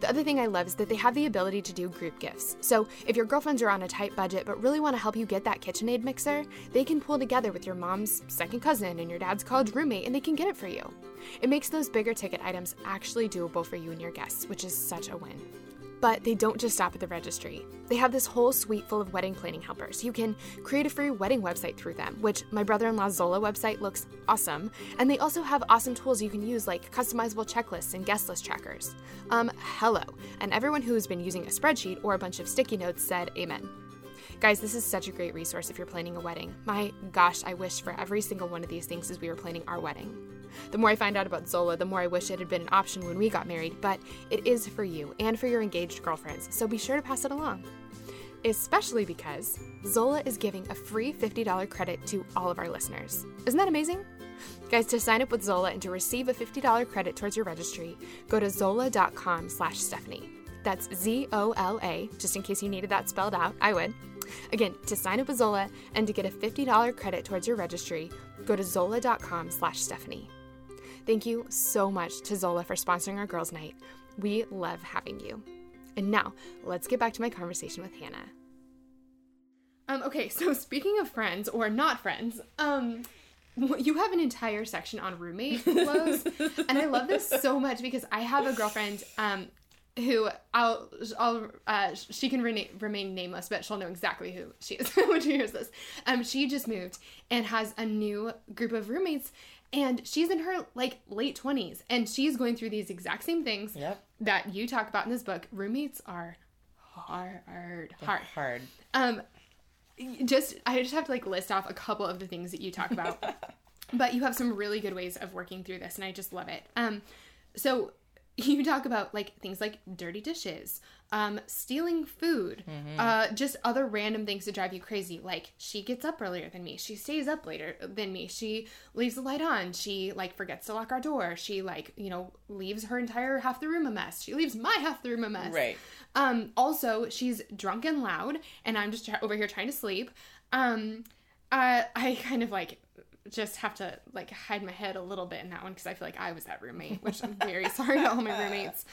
The other thing I love is that they have the ability to do group gifts. So, if your girlfriends are on a tight budget but really want to help you get that KitchenAid mixer, they can pull together with your mom's second cousin and your dad's college roommate and they can get it for you. It makes those bigger ticket items actually doable for you and your guests, which is such a win. But they don't just stop at the registry. They have this whole suite full of wedding planning helpers. You can create a free wedding website through them, which my brother in law's Zola website looks awesome. And they also have awesome tools you can use, like customizable checklists and guest list trackers. Um, hello. And everyone who's been using a spreadsheet or a bunch of sticky notes said amen. Guys, this is such a great resource if you're planning a wedding. My gosh, I wish for every single one of these things as we were planning our wedding. The more I find out about Zola, the more I wish it had been an option when we got married, but it is for you and for your engaged girlfriends, so be sure to pass it along. Especially because Zola is giving a free $50 credit to all of our listeners. Isn't that amazing? Guys, to sign up with Zola and to receive a $50 credit towards your registry, go to zola.com slash Stephanie. That's Z-O-L-A, just in case you needed that spelled out, I would. Again, to sign up with Zola and to get a $50 credit towards your registry, go to zola.com slash Stephanie. Thank you so much to Zola for sponsoring our girls' night. We love having you. And now, let's get back to my conversation with Hanna. Um, okay, so speaking of friends or not friends, um, you have an entire section on roommate clothes, and I love this so much because I have a girlfriend um, who I'll I'll uh, she can rena- remain nameless, but she'll know exactly who she is when she hears this. Um, she just moved and has a new group of roommates, and she's in her like late twenties, and she's going through these exact same things Yep. that you talk about in this book. Roommates are hard, hard. Hard. Um, just I just have to like list off a couple of the things that you talk about, but you have some really good ways of working through this, and I just love it. Um, so you talk about like things like dirty dishes, um, stealing food, uh, just other random things to drive you crazy. Like she gets up earlier than me, she stays up later than me, she leaves the light on, she like forgets to lock our door, she like you know leaves her entire half the room a mess, she leaves my half the room a mess. Right. Um, also, she's drunk and loud, and I'm just try- over here trying to sleep. Um, uh, I kind of like just have to like hide my head a little bit in that one because I feel like I was that roommate, which I'm very sorry to all my roommates.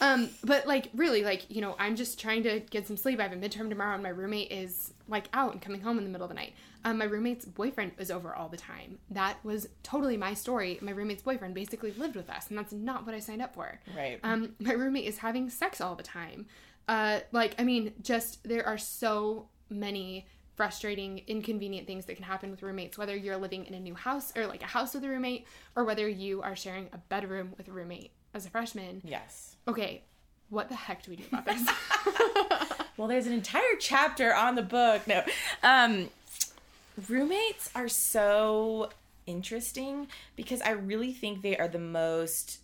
Um, but like really, like you know, I'm just trying to get some sleep. I have a midterm tomorrow, and my roommate is like out and coming home in the middle of the night. Um, my roommate's boyfriend was over all the time. That was totally my story. My roommate's boyfriend basically lived with us, and that's not what I signed up for. Right. Um, my roommate is having sex all the time. Uh, like, I mean, just there are so many frustrating, inconvenient things that can happen with roommates, whether you're living in a new house or like a house with a roommate, or whether you are sharing a bedroom with a roommate as a freshman. Yes. Okay, what the heck do we do about this? Well, there's an entire chapter on the book. No. Um roommates are so interesting because I really think they are the most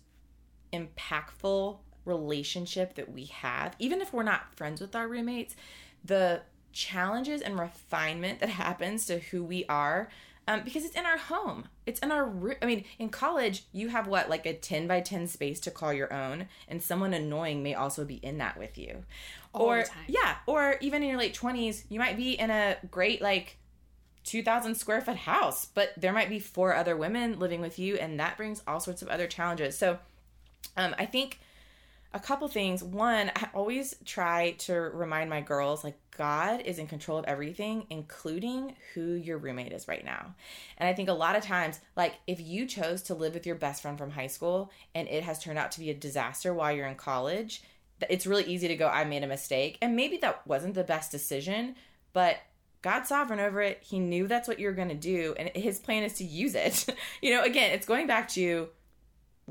impactful relationship that we have. Even if we're not friends with our roommates, the challenges and refinement that happens to who we are um, because it's in our home. It's in our room. I mean, in college, you have what, like a 10 by 10 space to call your own, and someone annoying may also be in that with you. All or, yeah, or even in your late 20s, you might be in a great, like, 2000 square foot house, but there might be four other women living with you, and that brings all sorts of other challenges. So, um, I think a couple things. One, I always try to remind my girls like God is in control of everything, including who your roommate is right now. And I think a lot of times, like if you chose to live with your best friend from high school and it has turned out to be a disaster while you're in college, it's really easy to go, I made a mistake. And maybe that wasn't the best decision, but God's sovereign over it. He knew that's what you're going to do, and his plan is to use it. you know, again, it's going back to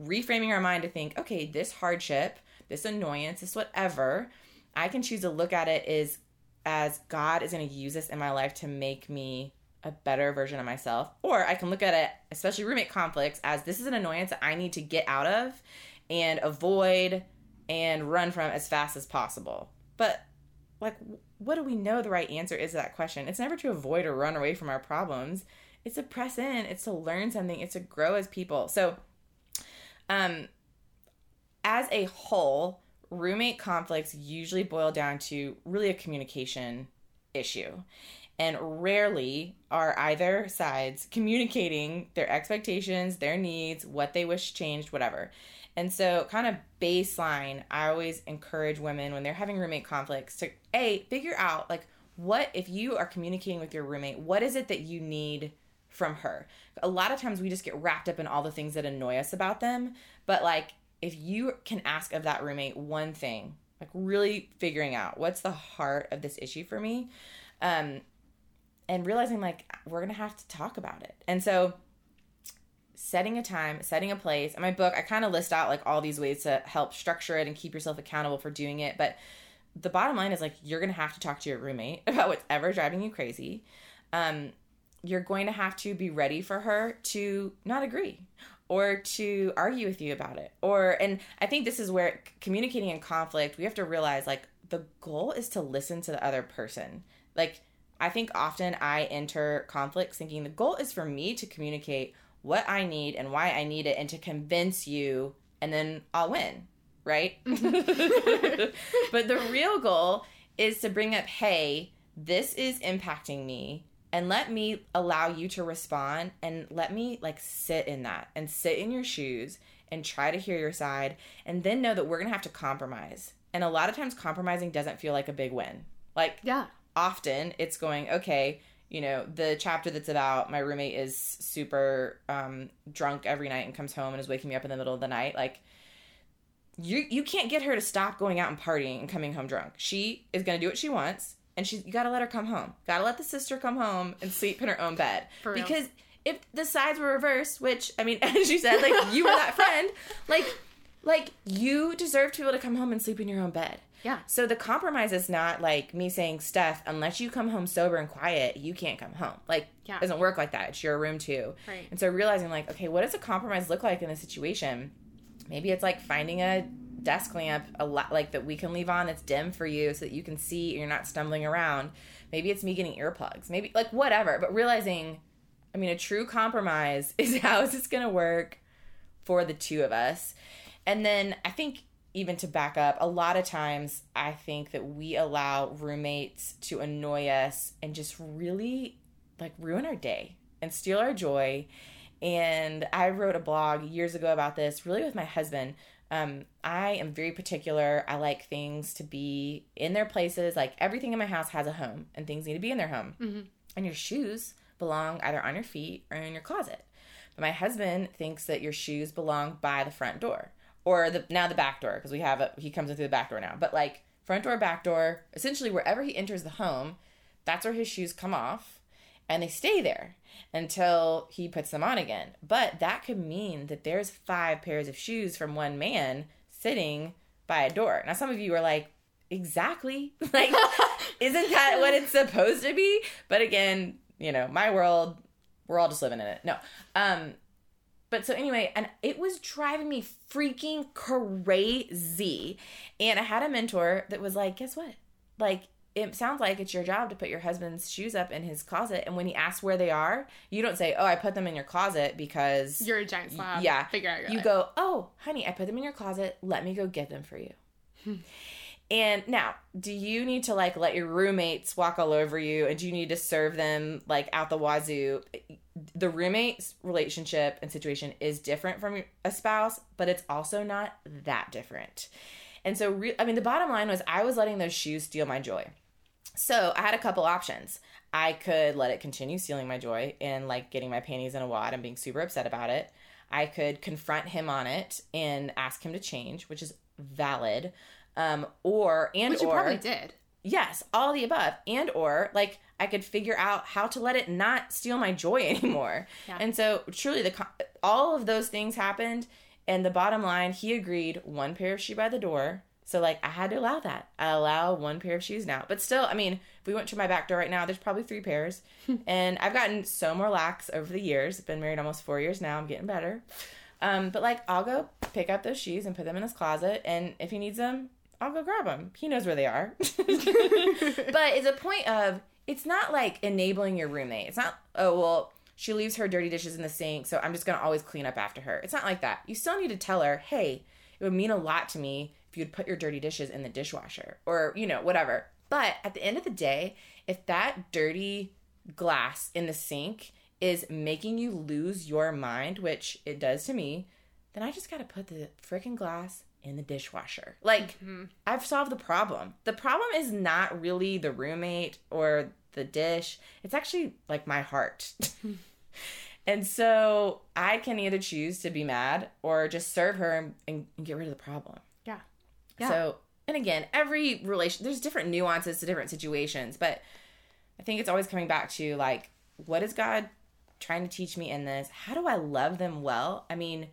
reframing our mind to think, okay, this hardship, this annoyance, this whatever, I can choose to look at it as as God is going to use this in my life to make me a better version of myself. Or I can look at it, especially roommate conflicts, as this is an annoyance that I need to get out of and avoid and run from as fast as possible. But like what do we know the right answer is to that question? It's never to avoid or run away from our problems. It's to press in, it's to learn something, it's to grow as people. So um as a whole, roommate conflicts usually boil down to really a communication issue. And rarely are either sides communicating their expectations, their needs, what they wish changed, whatever. And so, kind of baseline, I always encourage women when they're having roommate conflicts to A, figure out like what, if you are communicating with your roommate, what is it that you need from her? A lot of times we just get wrapped up in all the things that annoy us about them. But like, if you can ask of that roommate one thing, like really figuring out what's the heart of this issue for me, um, and realizing like we're gonna have to talk about it. And so, setting a time, setting a place. In my book, I kind of list out like all these ways to help structure it and keep yourself accountable for doing it. But the bottom line is like you're gonna have to talk to your roommate about what's ever driving you crazy. Um, you're going to have to be ready for her to not agree or to argue with you about it. Or and i think this is where communicating in conflict we have to realize like the goal is to listen to the other person. Like i think often i enter conflicts thinking the goal is for me to communicate what i need and why i need it and to convince you and then i'll win right? But the real goal is to bring up hey this is impacting me and let me allow you to respond and let me like sit in that and sit in your shoes and try to hear your side and then know that we're going to have to compromise. And a lot of times compromising doesn't feel like a big win. Like Yeah. often it's going okay you know the chapter that's about my roommate is super um, drunk every night and comes home and is waking me up in the middle of the night like you you can't get her to stop going out and partying and coming home drunk she is going to do what she wants and she you got to let her come home got to let the sister come home and sleep in her own bed because if the sides were reversed which i mean as you said like you were that friend like like you deserve to be able to come home and sleep in your own bed Yeah. so the compromise is not like me saying, Steph, unless you come home sober and quiet, you can't come home. Like, Yeah. it doesn't work like that. It's your room too. Right. And so realizing, like, okay, what does a compromise look like in this situation? Maybe it's like finding a desk lamp, a lot like that we can leave on that's dim for you, so that you can see and you're not stumbling around. Maybe it's me getting earplugs. Maybe like whatever. But realizing, I mean, a true compromise is how is this going to work for the two of us. And then I think even to back up, a lot of times I think that we allow roommates to annoy us and just really like ruin our day and steal our joy. And I wrote a blog years ago about this, really with my husband. Um, I am very particular. I like things to be in their places. Like everything in my house has a home, and things need to be in their home. Mhm. And your shoes belong either on your feet or in your closet. But my husband thinks that your shoes belong by the front door or the now the back door because we have a he comes in through the back door now. But like front door, back door, essentially wherever he enters the home, that's where his shoes come off and they stay there until he puts them on again. But that could mean that there's five pairs of shoes from one man sitting by a door. Now some of you are like, exactly. Like isn't that what it's supposed to be? But again, you know, my world, we're all just living in it. No. Um but so anyway, and it was driving me freaking crazy. And I had a mentor that was like, guess what? Like, it sounds like it's your job to put your husband's shoes up in his closet. And when he asks where they are, you don't say, oh, I put them in your closet because You're a giant slob. yeah. Figure out your you life. go, oh, honey, I put them in your closet. Let me go get them for you. and now, do you need to like let your roommates walk all over you and do you need to serve them like out the wazoo? The roommate's relationship and situation is different from a spouse, but it's also not that different. And so, re- I mean, the bottom line was I was letting those shoes steal my joy. So I had a couple options. I could let it continue stealing my joy and like getting my panties in a wad and being super upset about it. I could confront him on it and ask him to change, which is valid. Um, or and Which you or probably did. yes, all the above, and or like I could figure out how to let it not steal my joy anymore. Yeah. And so truly, the all of those things happened, and the bottom line, he agreed one pair of shoe by the door. So like I had to allow that. I allow one pair of shoes now, but still, I mean, if we went to my back door right now, there's probably three pairs, and I've gotten so more lax over the years. I've been married almost four years now. I'm getting better. Um, but like I'll go pick up those shoes and put them in his closet, and if he needs them, I'll go grab them. He knows where they are. but it's a point of it's not like enabling your roommate. It's not oh well she leaves her dirty dishes in the sink, so I'm just gonna always clean up after her. It's not like that. You still need to tell her, hey, it would mean a lot to me you'd put your dirty dishes in the dishwasher or you know whatever. But at the end of the day, if that dirty glass in the sink is making you lose your mind, which it does to me, then I just gotta put the freaking glass in the dishwasher. Like, mm-hmm. I've solved the problem. The problem is not really the roommate or the dish, it's actually like my heart. and so I can either choose to be mad or just serve her and, and get rid of the problem. Yeah. So, and again, every relation, there's different nuances to different situations, but I think it's always coming back to like, what is God trying to teach me in this? How do I love them well? I mean,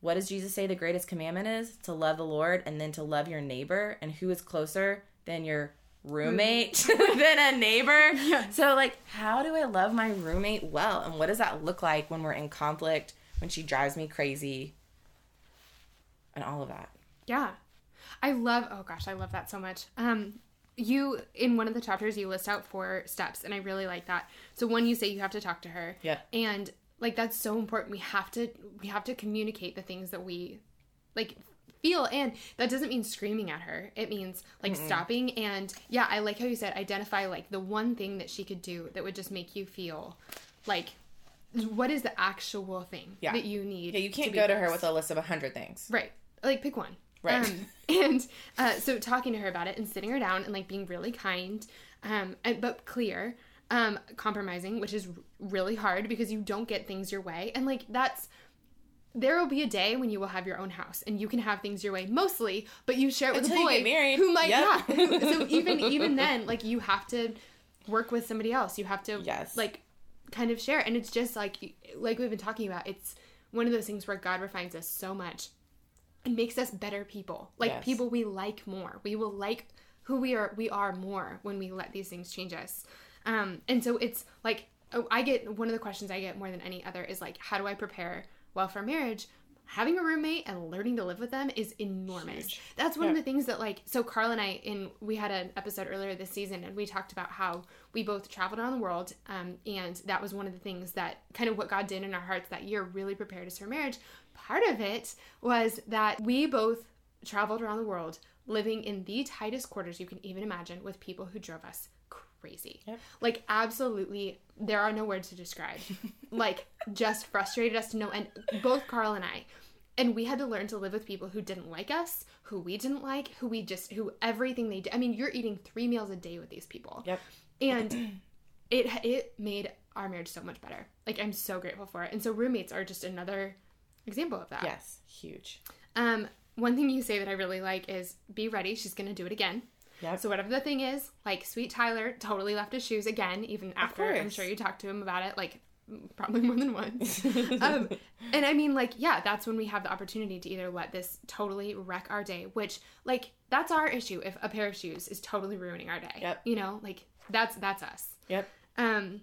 what does Jesus say the greatest commandment is? To love the Lord and then to love your neighbor. And who is closer than your roommate than a neighbor? Yeah. So, like, how do I love my roommate well? And what does that look like when we're in conflict, when she drives me crazy, and all of that? Yeah. I love oh gosh, I love that so much. Um you in one of the chapters you list out four steps and I really like that. So one you say you have to talk to her. Yeah. And like that's so important. We have to we have to communicate the things that we like feel and that doesn't mean screaming at her it means like Mm-mm. stopping and yeah i like how you said identify like the one thing that she could do that would just make you feel like what is the actual thing Yeah. that you need Yeah, you can't go to her with a list of a hundred things. right like pick one Right. um, and uh, so talking to her about it and sitting her down and like being really kind um, and, but clear um, compromising which is really hard because you don't get things your way and like that's there will be a day when you will have your own house and you can have things your way mostly but you share it with Until a you boy get married. who might Yep. yeah who- so even even then like you have to work with somebody else you have to Yes. like kind of share and it's just like like we've been talking about it's one of those things where god refines us so much and makes us better people. Like Yes. people we like more. We will like who we are we are more when we let these things change us. Um and so it's like oh, i get one of the questions i get more than any other is like how do i prepare well for marriage? Having a roommate and learning to live with them is enormous. Huge. that's one of the things that like so carl and i in we had an episode earlier this season and we talked about how we both traveled around the world um, and that was one of the things that kind of what god did in our hearts that year really prepared us for marriage part of it was that we both traveled around the world living in the tightest quarters you can even imagine with people who drove us crazy. Yep. like absolutely there are no words to describe. Like just frustrated us to no end. Both carl and i. And we had to learn to live with people who didn't like us who we didn't like who we just who everything they did i mean you're eating three meals a day with these people. Yep. and it it made our marriage so much better. Like i'm so grateful for it. And so roommates are just another example of that Yes. Huge. um one thing you say that i really like is be ready she's gonna do it again Yep. so whatever the thing is like sweet tyler totally left his shoes again even after i'm sure you talked to him about it like probably more than once um, and I mean, like, yeah, that's when we have the opportunity to either let this totally wreck our day, which, like, that's our issue. If a pair of shoes is totally ruining our day, Yep. you know, like that's that's us. Yep. Um,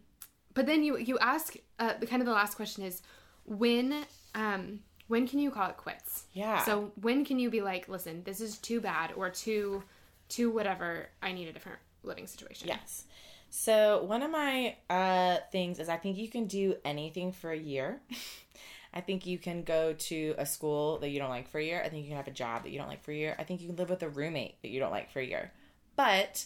but then you you ask uh, the kind of the last question is when um when can you call it quits? Yeah. So when can you be like, listen, this is too bad or too too whatever. I need a different living situation. Yes. So one of my uh, things is I think you can do anything for a year. I think you can go to a school that you don't like for a year. I think you can have a job that you don't like for a year. I think you can live with a roommate that you don't like for a year. But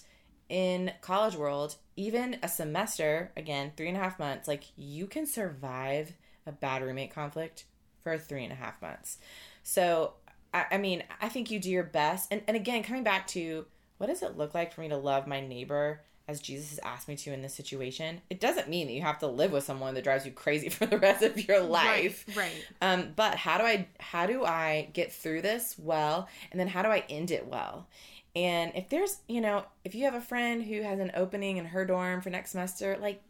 in college world, even a semester, again, three and a half months, like you can survive a bad roommate conflict for three and a half months. So I, I mean, I think you do your best. And and again, coming back to what does it look like for me to love my neighbor as Jesus has asked me to in this situation? It doesn't mean that you have to live with someone that drives you crazy for the rest of your life. Right. right. Um, but how do I how do I get through this well, and then how do I end it well? And if there's you know if you have a friend who has an opening in her dorm for next semester, like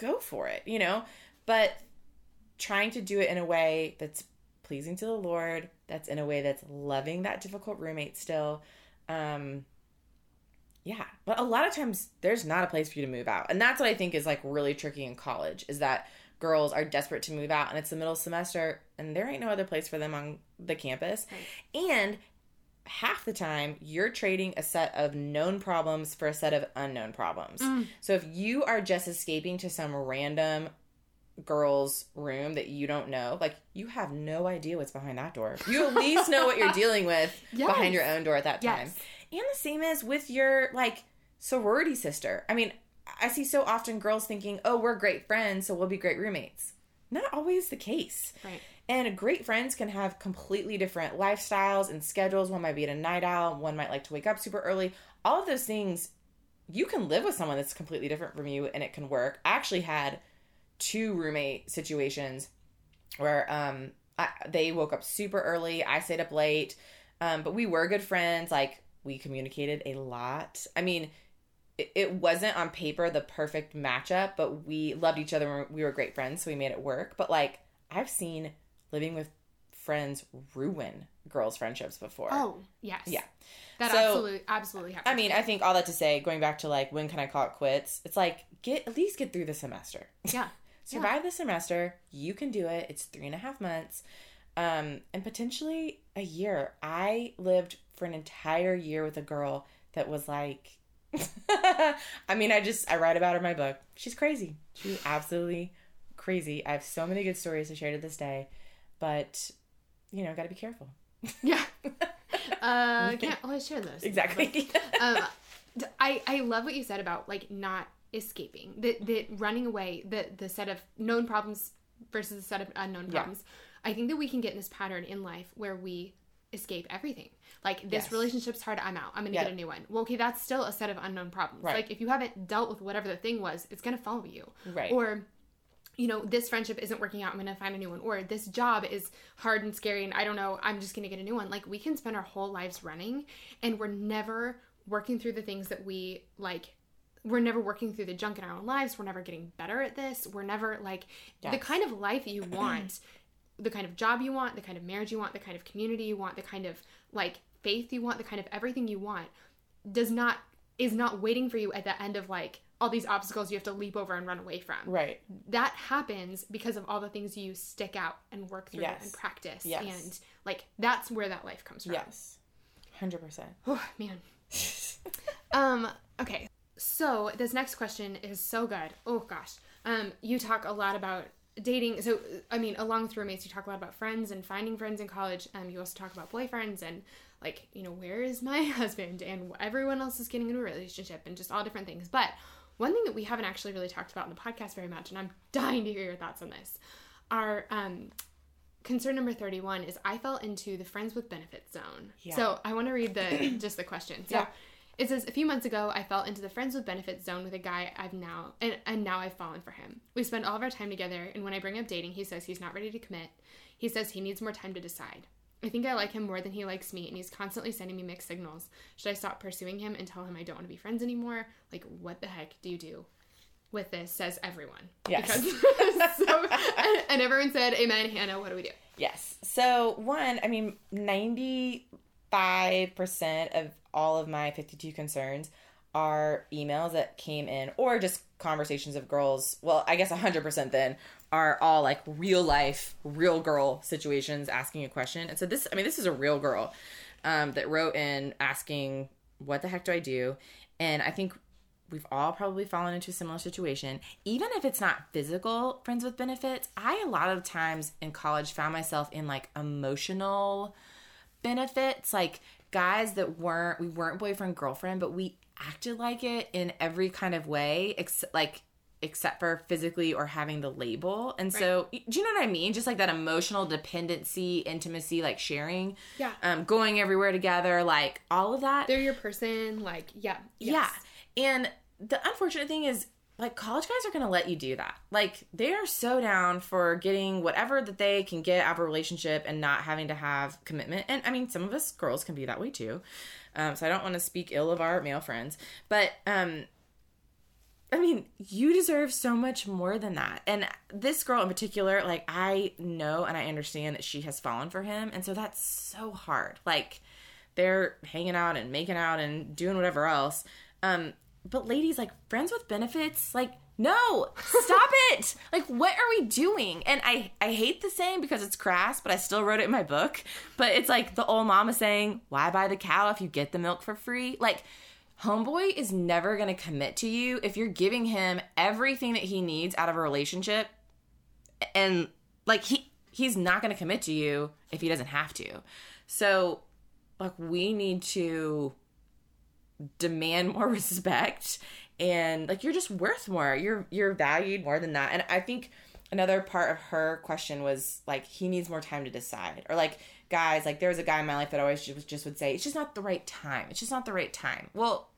go for it, you know. But trying to do it in a way that's pleasing to the Lord, that's in a way that's loving that difficult roommate still. Um, yeah, but a lot of times there's not a place for you to move out, and that's what I think is like really tricky in college is that girls are desperate to move out and it's the middle semester and there ain't no other place for them on the campus. And half the time you're trading a set of known problems for a set of unknown problems. Mm. So if you are just escaping to some random girl's room that you don't know, like you have no idea what's behind that door. You at least know what you're dealing with Yes. behind your own door at that time. Yes. And the same as with your like sorority sister. I mean, I see so often girls thinking, "Oh, we're great friends, so we'll be great roommates." Not always the case. Right. And great friends can have completely different lifestyles and schedules. One might be at a night owl, one might like to wake up super early. All of those things, you can live with someone that's completely different from you and it can work. I actually had two roommate situations where um I, they woke up super early, I stayed up late, um, but we were good friends. Like we communicated a lot. I mean, it, it wasn't on paper the perfect matchup, but we loved each other. We were great friends, so we made it work. But like I've seen living with friends ruin girls' friendships before. Oh yes. Yeah. That So- absolutely absolutely happens. I mean, I think all that to say, going back to like when can I call it quits? It's like get at least get through the semester. yeah. Survive the semester. You can do it. It's three and a half months. Um, and potentially a year. I lived for an entire year with a girl that was like I mean, I just I write about her in my book. She's crazy. She's absolutely crazy. I have so many good stories to share to this day. But you know, gotta be careful. Yeah. Uh, can't always share those. Exactly. um, I I love what you said about like not escaping the the running away the the set of known problems versus the set of unknown Yeah. problems. I think that we can get in this pattern in life where we escape everything. Like this Yes. relationship's hard, I'm out. I'm gonna Yeah. get a new one. Well, okay, that's still a set of unknown problems. Right. Like if you haven't dealt with whatever the thing was, it's gonna follow you. Right. Or you know, this friendship isn't working out, I'm gonna find a new one. Or this job is hard and scary and I don't know, I'm just gonna get a new one. Like we can spend our whole lives running and we're never working through the things that we like we're never working through the junk in our own lives. We're never getting better at this. We're never like the kind of life you want, the kind of job you want, the kind of marriage you want, the kind of community you want, the kind of like faith you want, the kind of everything you want does not is not waiting for you at the end of like all these obstacles you have to leap over and run away from. right. That happens because of all the things you stick out and work through Yes. and practice. Yes. And like that's where that life comes from. Yes. Hundred percent. Oh man. um, okay. So this next question is so good. Oh gosh. Um, you talk a lot about dating. So I mean, along with roommates, you talk a lot about friends and finding friends in college. Um, you also talk about boyfriends and like, you know, where is my husband and everyone else is getting into a relationship and just all different things. But one thing that we haven't actually really talked about in the podcast very much, and I'm dying to hear your thoughts on this, are um concern number 31 is I fell into the friends with benefits zone. Yeah. So I want to read the just the question. So Yeah. It says a few months ago I fell into the friends with benefits zone with a guy I've now and, and now I've fallen for him. We spend all of our time together and when I bring up dating he says he's not ready to commit. He says he needs more time to decide. I think I like him more than he likes me and he's constantly sending me mixed signals. Should I stop pursuing him and tell him I don't want to be friends anymore? Like what the heck do you do? With this says everyone. Yes. Because, so, and, and everyone said, Amen, Hanna, what do we do? Yes. So one, I mean, ninety-five percent of all of my fifty-two concerns are emails that came in, or just conversations of girls. Well, I guess hundred percent then are all like real life, real girl situations asking a question. And so this, I mean, this is a real girl um, that wrote in asking, "What the heck do I do?" And I think we've all probably fallen into a similar situation. Even if it's not physical friends with benefits, I a lot of times in college found myself in like emotional benefits, like guys that weren't we weren't boyfriend girlfriend, but we acted like it in every kind of way, except like except for physically or having the label. And so, do you know what I mean? Just like that emotional dependency, intimacy, like sharing, Yeah. um, going everywhere together, like all of that. They're your person, like, yeah. Yeah. And the unfortunate thing is, like, college guys are going to let you do that. Like, they are so down for getting whatever that they can get out of a relationship and not having to have commitment. And I mean, some of us girls can be that way too. Um, so I don't want to speak ill of our male friends. But, um, I mean, you deserve so much more than that. And this girl in particular, like, I know and I understand that she has fallen for him. And so that's so hard. Like, they're hanging out and making out and doing whatever else. Um, but ladies, like, friends with benefits, like, no, stop it. Like, what are we doing? And I, I hate the saying because it's crass, but I still wrote it in my book. But it's like the old mama saying, why buy the cow if you get the milk for free? Like, homeboy is never going to commit to you if you're giving him everything that he needs out of a relationship and like he he's not going to commit to you if he doesn't have to so like we need to demand more respect and like you're just worth more. You're you're valued more than that. And i think another part of her question was like he needs more time to decide. Or like guys like there was a guy in my life that always just, just would say it's just not the right time. It's just not the right time. Well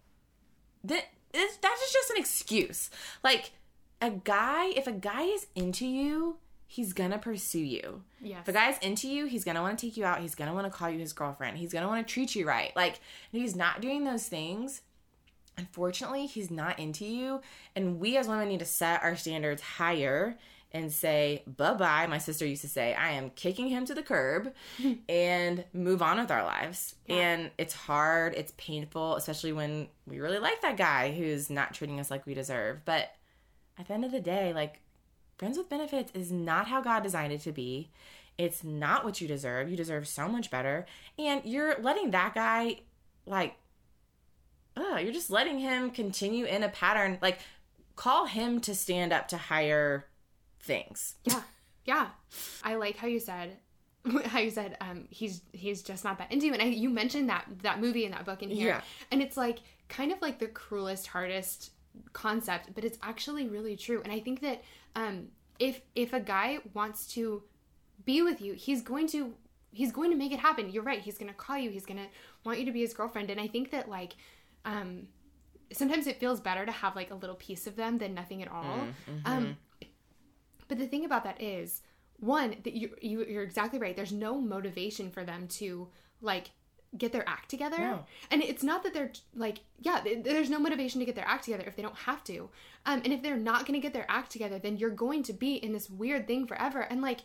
that is that's just an excuse. Like a guy if a guy is into you he's gonna pursue you. Yes. if a guy's into you he's gonna want to take you out. He's gonna want to call you his girlfriend. He's gonna want to treat you right. Like if he's not doing those things. Unfortunately he's not into you. And we as women need to set our standards higher and say bye-bye my sister used to say. I am kicking him to the curb and move on with our lives. And it's hard. It's painful especially when we really like that guy who's not treating us like we deserve. But at the end of the day like friends with benefits is not how god designed it to be it's not what you deserve you deserve so much better and you're letting that guy like uh, you're just letting him continue in a pattern. Like, call him to stand up to higher things. Yeah. Yeah. I like how you said how you said um, he's he's just not that into you, and I, you mentioned that that movie and that book in here, Yeah. and it's like kind of like the cruelest, hardest concept, but it's actually really true. And I think that um, if if a guy wants to be with you, he's going to he's going to make it happen. You're right. He's going to call you. He's going to want you to be his girlfriend. And I think that like um, sometimes it feels better to have like a little piece of them than nothing at all. Um, but the thing about that is, one, that you, you you're exactly right. There's no motivation for them to like get their act together. No. And it's not that they're like, yeah, there's no motivation to get their act together if they don't have to. Um, and if they're not going to get their act together, then you're going to be in this weird thing forever. And like,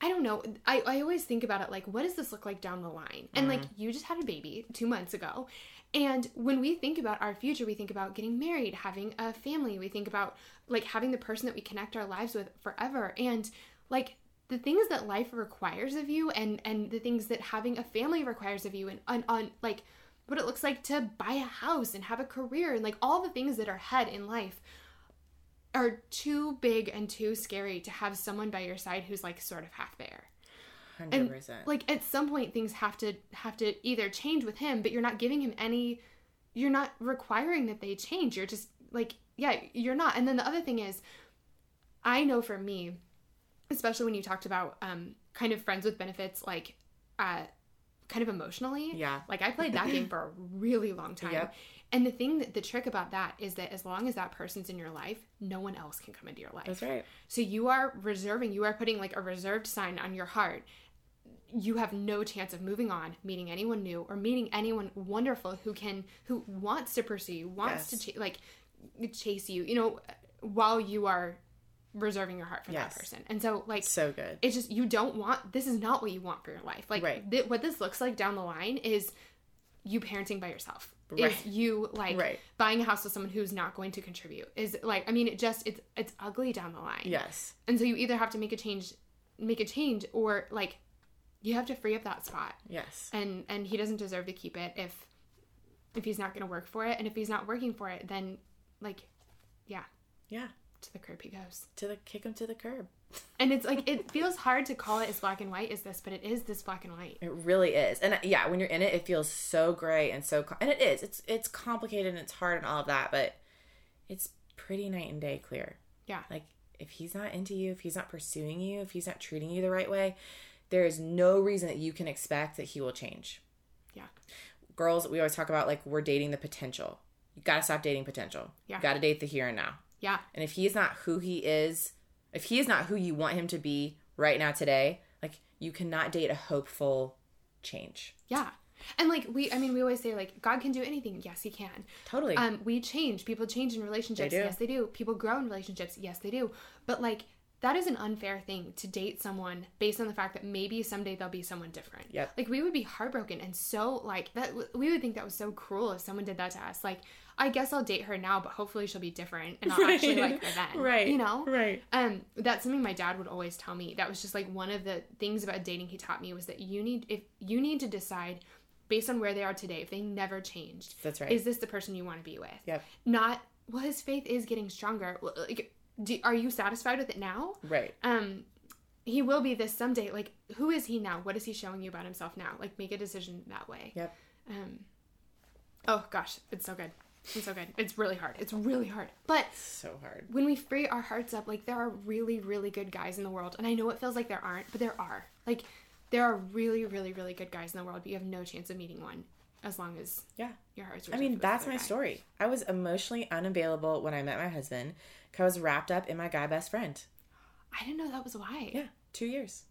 I don't know. I, I always think about it like, what does this look like down the line? And like, you just had a baby two months ago. And when we think about our future, we think about getting married, having a family. We think about like having the person that we connect our lives with forever. And like the things that life requires of you and and the things that having a family requires of you and on, on like what it looks like to buy a house and have a career and like all the things that are ahead in life are too big and too scary to have someone by your side who's like sort of half there. Hundred and percent. like at some point things have to have to either change with him but you're not giving him any you're not requiring that they change. You're just like yeah you're not. And then the other thing is i know for me especially when you talked about um kind of friends with benefits like uh kind of emotionally Yeah. like i played that game for a really long time Yep. and the thing that the trick about that is that as long as that person's in your life no one else can come into your life That's right. so you are reserving, you are putting like a reserved sign on your heart. You have no chance of moving on, meeting anyone new, or meeting anyone wonderful who can, who wants to pursue you, wants Yes. to ch- like chase you, you know, while you are reserving your heart for Yes. that person. And so, like, So good. it's just you don't want this is not what you want for your life. Like, Right. thi- what this looks like down the line is you parenting by yourself. Right. Is you like Right. buying a house with someone who's not going to contribute. Is like I mean it just it's it's ugly down the line. Yes. And so you either have to make a change make a change or like you have to free up that spot. Yes. And and he doesn't deserve to keep it if if he's not going to work for it and if he's not working for it then like yeah, Yeah. To the curb he goes. To the kick him to the curb. And it's like it feels hard to call it as black and white as this, but it is this black and white. It really is, and uh, yeah, when you're in it, it feels so gray and so, and it is. It's it's complicated and it's hard and all of that, but it's pretty night and day clear. Yeah. Like if he's not into you, if he's not pursuing you, if he's not treating you the right way, there is no reason that you can expect that he will change. Yeah. Girls, we always talk about like we're dating the potential. You gotta stop dating potential. Yeah. You gotta date the here and now. Yeah. And if he is not who he is, if he is not who you want him to be right now today, like you cannot date a hopeful change. Yeah. And like we I mean we always say like God can do anything. Yes, he can. Totally. Um we change. People change in relationships. They. Yes, they do. People grow in relationships. Yes, they do. But like that is an unfair thing to date someone based on the fact that maybe someday they'll be someone different. Yep. Like we would be heartbroken and so like that we would think that was so cruel if someone did that to us. Like I guess I'll date her now, but hopefully she'll be different and I'll actually like her then. Right. You know? Right. Um, that's something my dad would always tell me. That was just like one of the things about dating he taught me was that you need if you need to decide based on where they are today, if they never changed, That's right. is this the person you want to be with? Yep. Not well, his faith is getting stronger. Like, do, are you satisfied with it now? Right. Um, he will be this someday. Like, who is he now? What is he showing you about himself now? Like, make a decision that way. Yep. Um, oh gosh, it's so good. It's so good. It's really hard. It's really hard. But So hard. when we free our hearts up, like there are really, really good guys in the world. And I know it feels like there aren't, but there are. Like there are really, really, really good guys in the world, but you have no chance of meeting one as long as Yeah. your heart's I mean, that's my guy. story. I was emotionally unavailable when I met my husband because I was wrapped up in my guy best friend. I didn't know that was why. Yeah. Two years.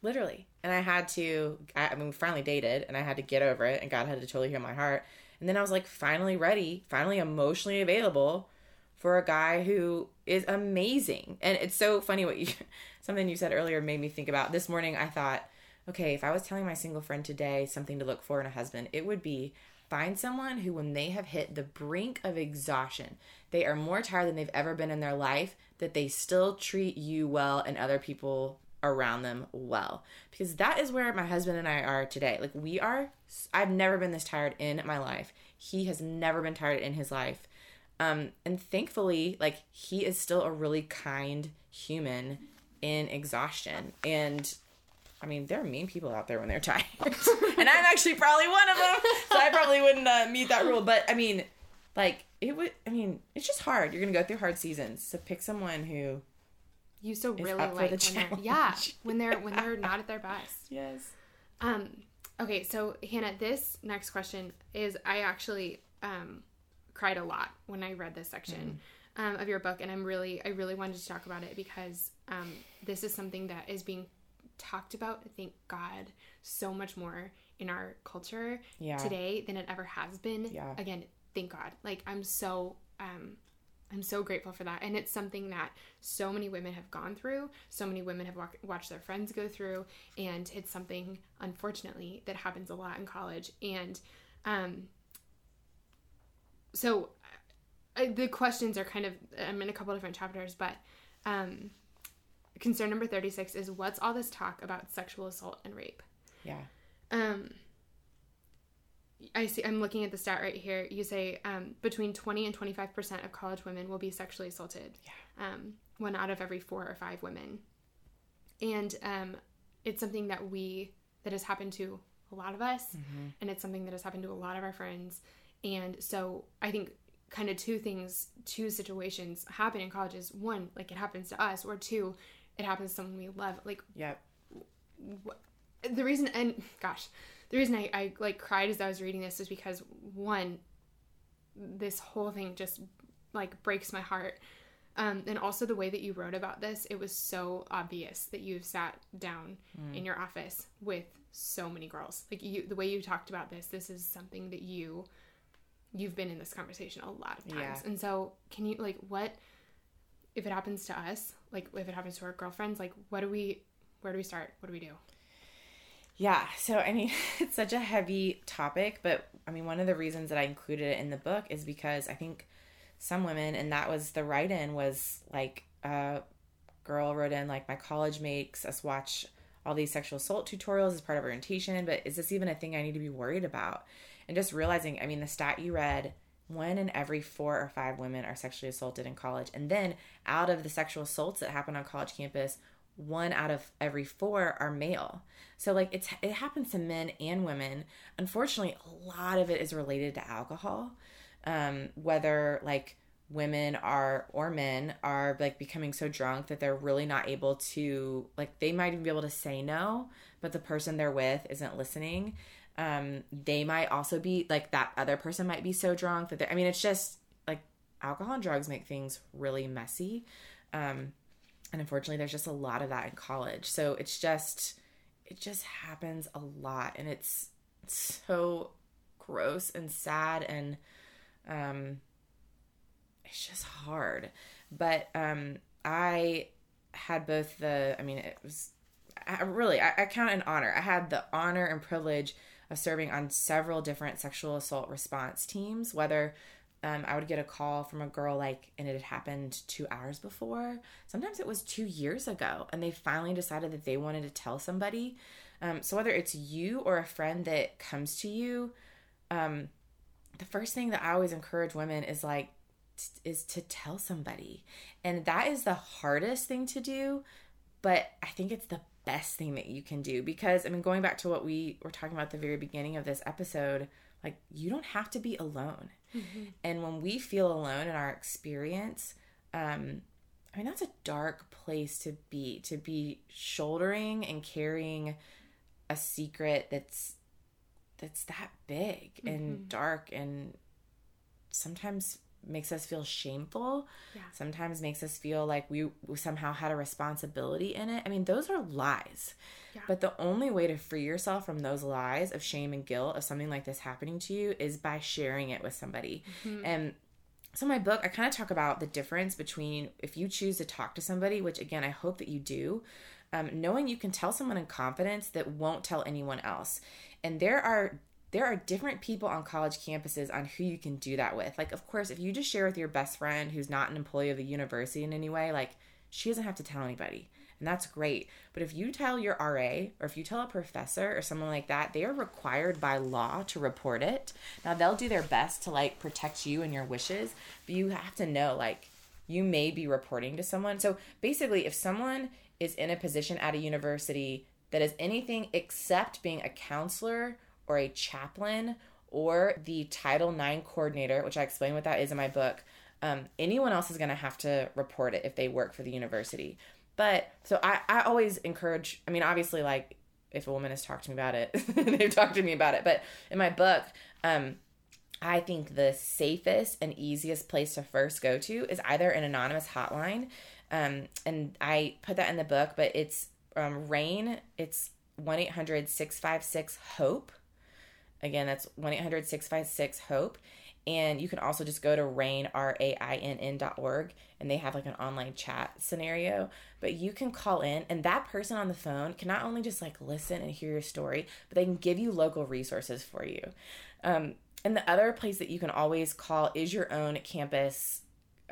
Literally. And I had to, I, I mean, we finally dated and I had to get over it and God had to totally heal my heart. And then I was like finally ready, finally emotionally available for a guy who is amazing. And it's so funny what you, something you said earlier made me think about. This morning I thought, okay, if I was telling my single friend today something to look for in a husband, it would be find someone who, when they have hit the brink of exhaustion, they are more tired than they've ever been in their life, that they still treat you well and other people around them well. Because that is where my husband and I are today. Like, we are, I've never been this tired in my life. He has never been tired in his life. Um, and thankfully, like, he is still a really kind human in exhaustion. And I mean, there are mean people out there when they're tired, and I'm actually probably one of them. So I probably wouldn't uh, meet that rule. But I mean, like it would. I mean, it's just hard. You're gonna go through hard seasons. So pick someone who you so really like when they're, yeah when they're when they're not at their best. Yes. Um. Okay, so Hanna, this next question is I actually um cried a lot when I read this section. Mm. Um, of your book, and I'm really, I really wanted to talk about it because um, this is something that is being talked about, thank God, so much more in our culture yeah. today than it ever has been. Yeah. Again, thank God. Like I'm so um I'm so grateful for that. And it's something that so many women have gone through, so many women have walk- watched their friends go through, and it's something, unfortunately, that happens a lot in college. And um, so I, the questions are kind of, I'm in a couple different chapters, but um, concern number 36 is what's all this talk about sexual assault and rape? Yeah. Um, I see. I'm looking at the stat right here. You say um, between 20 and 25 percent of college women will be sexually assaulted. Yeah. Um, one out of every four or five women, and um, it's something that we that has happened to a lot of us, mm-hmm. and it's something that has happened to a lot of our friends. And so I think kind of two things, two situations happen in colleges. One, like it happens to us, or two, it happens to someone we love. Like, yep. Wh- the reason, and gosh, the reason I, I like cried as I was reading this is because one, this whole thing just like breaks my heart. Um, and also the way that you wrote about this, it was so obvious that you've sat down mm. in your office with so many girls. Like you, the way you talked about this, this is something that you, you've been in this conversation a lot of times. Yeah. And so, can you like what if it happens to us? Like if it happens to our girlfriends, like what do we, where do we start? What do we do? Yeah, so I mean, it's such a heavy topic, but I mean, one of the reasons that I included it in the book is because I think some women, and that was the write in, was like a girl wrote in, like, my college makes us watch all these sexual assault tutorials as part of orientation, but is this even a thing I need to be worried about? And just realizing, I mean, the stat you read, one in every four or five women are sexually assaulted in college. And then out of the sexual assaults that happen on college campus, one out of every four are male. So like it's it happens to men and women. Unfortunately, a lot of it is related to alcohol. Um, whether like women are or men are like becoming so drunk that they're really not able to like they might even be able to say no, but the person they're with isn't listening. Um, they might also be like that other person might be so drunk that they I mean it's just like alcohol and drugs make things really messy. Um, and unfortunately there's just a lot of that in college. So it's just it just happens a lot. And it's so gross and sad and um it's just hard. But um i had both the i mean it was I really I, I count an honor. I had the honor and privilege of serving on several different sexual assault response teams whether um, I would get a call from a girl like, and it had happened two hours before. Sometimes it was two years ago, and they finally decided that they wanted to tell somebody. Um, so whether it's you or a friend that comes to you, um, the first thing that I always encourage women is like, is to tell somebody, and that is the hardest thing to do, but I think it's the best thing that you can do because I mean, going back to what we were talking about the very beginning of this episode, like you don't have to be alone Mm-hmm. And when we feel alone in our experience, um, I mean, that's a dark place to be, to be shouldering and carrying a secret that's that's that big mm-hmm. and dark and sometimes makes us feel shameful yeah. sometimes makes us feel like we, we somehow had a responsibility in it i mean those are lies yeah. but the only way to free yourself from those lies of shame and guilt of something like this happening to you is by sharing it with somebody mm-hmm. and so my book i kind of talk about the difference between if you choose to talk to somebody which again i hope that you do um, knowing you can tell someone in confidence that won't tell anyone else and there are there are different people on college campuses on who you can do that with. Like, of course, if you just share with your best friend who's not an employee of the university in any way, like, she doesn't have to tell anybody. And that's great. But if you tell your RA or if you tell a professor or someone like that, they are required by law to report it. Now, they'll do their best to like protect you and your wishes, but you have to know, like, you may be reporting to someone. So basically, if someone is in a position at a university that is anything except being a counselor or a chaplain or the Title IX coordinator, which I explain what that is in my book, um, anyone else is going to have to report it if they work for the university. But so I, I always encourage, I mean, obviously, like if a woman has talked to me about it, they've talked to me about it. But in my book, um, I think the safest and easiest place to first go to is either an anonymous hotline. Um, and I put that in the book, but it's um, RAINN. It's 1 800 656 HOPE. Again, that's 1 800 656 HOPE. And you can also just go to RAINN, R A I N N dot org, and they have like an online chat scenario. But you can call in, and that person on the phone can not only just like listen and hear your story, but they can give you local resources for you. Um, and the other place that you can always call is your own campus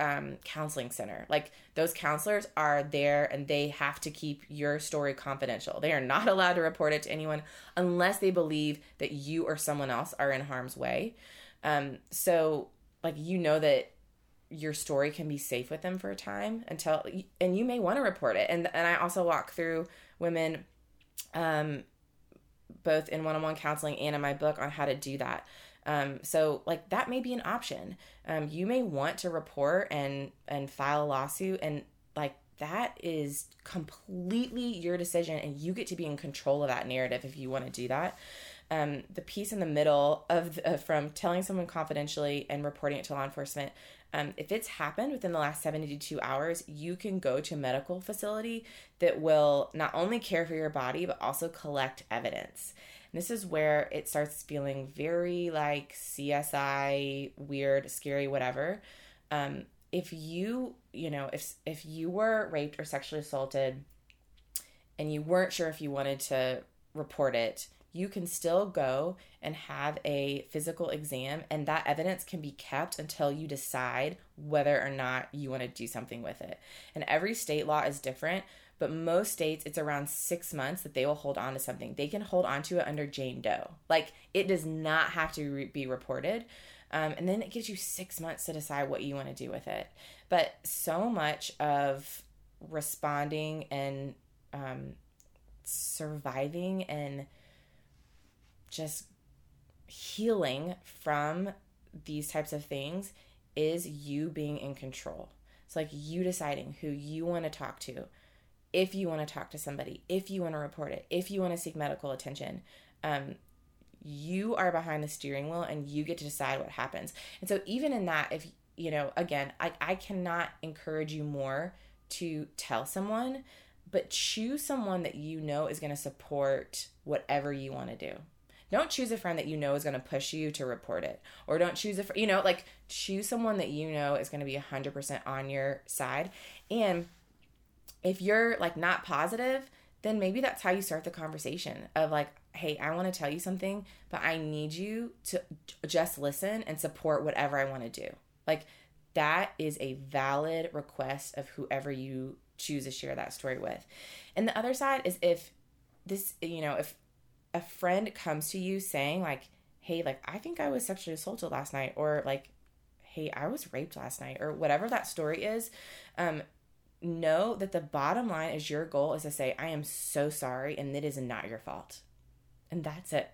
um, counseling center. Like those counselors are there and they have to keep your story confidential. They are not allowed to report it to anyone unless they believe that you or someone else are in harm's way. Um, so, like, you know that your story can be safe with them for a time until, and you may want to report it. And, and I also walk through women, um, both in one on one counseling and in my book on how to do that. Um, so like that may be an option. Um, you may want to report and and file a lawsuit and like that is completely your decision and you get to be in control of that narrative if you want to do that um, the piece in the middle of the, uh, from telling someone confidentially and reporting it to law enforcement um, if it's happened within the last 72 hours you can go to a medical facility that will not only care for your body but also collect evidence and this is where it starts feeling very like csi weird scary whatever um, if you you know if if you were raped or sexually assaulted and you weren't sure if you wanted to report it you can still go and have a physical exam, and that evidence can be kept until you decide whether or not you want to do something with it. And every state law is different, but most states it's around six months that they will hold on to something. They can hold on to it under Jane Doe. Like it does not have to re- be reported. Um, and then it gives you six months to decide what you want to do with it. But so much of responding and um, surviving and just healing from these types of things is you being in control. It's like you deciding who you want to talk to, if you want to talk to somebody, if you want to report it, if you want to seek medical attention. Um, you are behind the steering wheel and you get to decide what happens. And so, even in that, if you know, again, I, I cannot encourage you more to tell someone, but choose someone that you know is going to support whatever you want to do. Don't choose a friend that you know is going to push you to report it. Or don't choose a, fr- you know, like choose someone that you know is going to be 100% on your side. And if you're like not positive, then maybe that's how you start the conversation of like, hey, I want to tell you something, but I need you to just listen and support whatever I want to do. Like, that is a valid request of whoever you choose to share that story with. And the other side is if this, you know, if a friend comes to you saying like hey like i think i was sexually assaulted last night or like hey i was raped last night or whatever that story is um know that the bottom line is your goal is to say i am so sorry and it is not your fault and that's it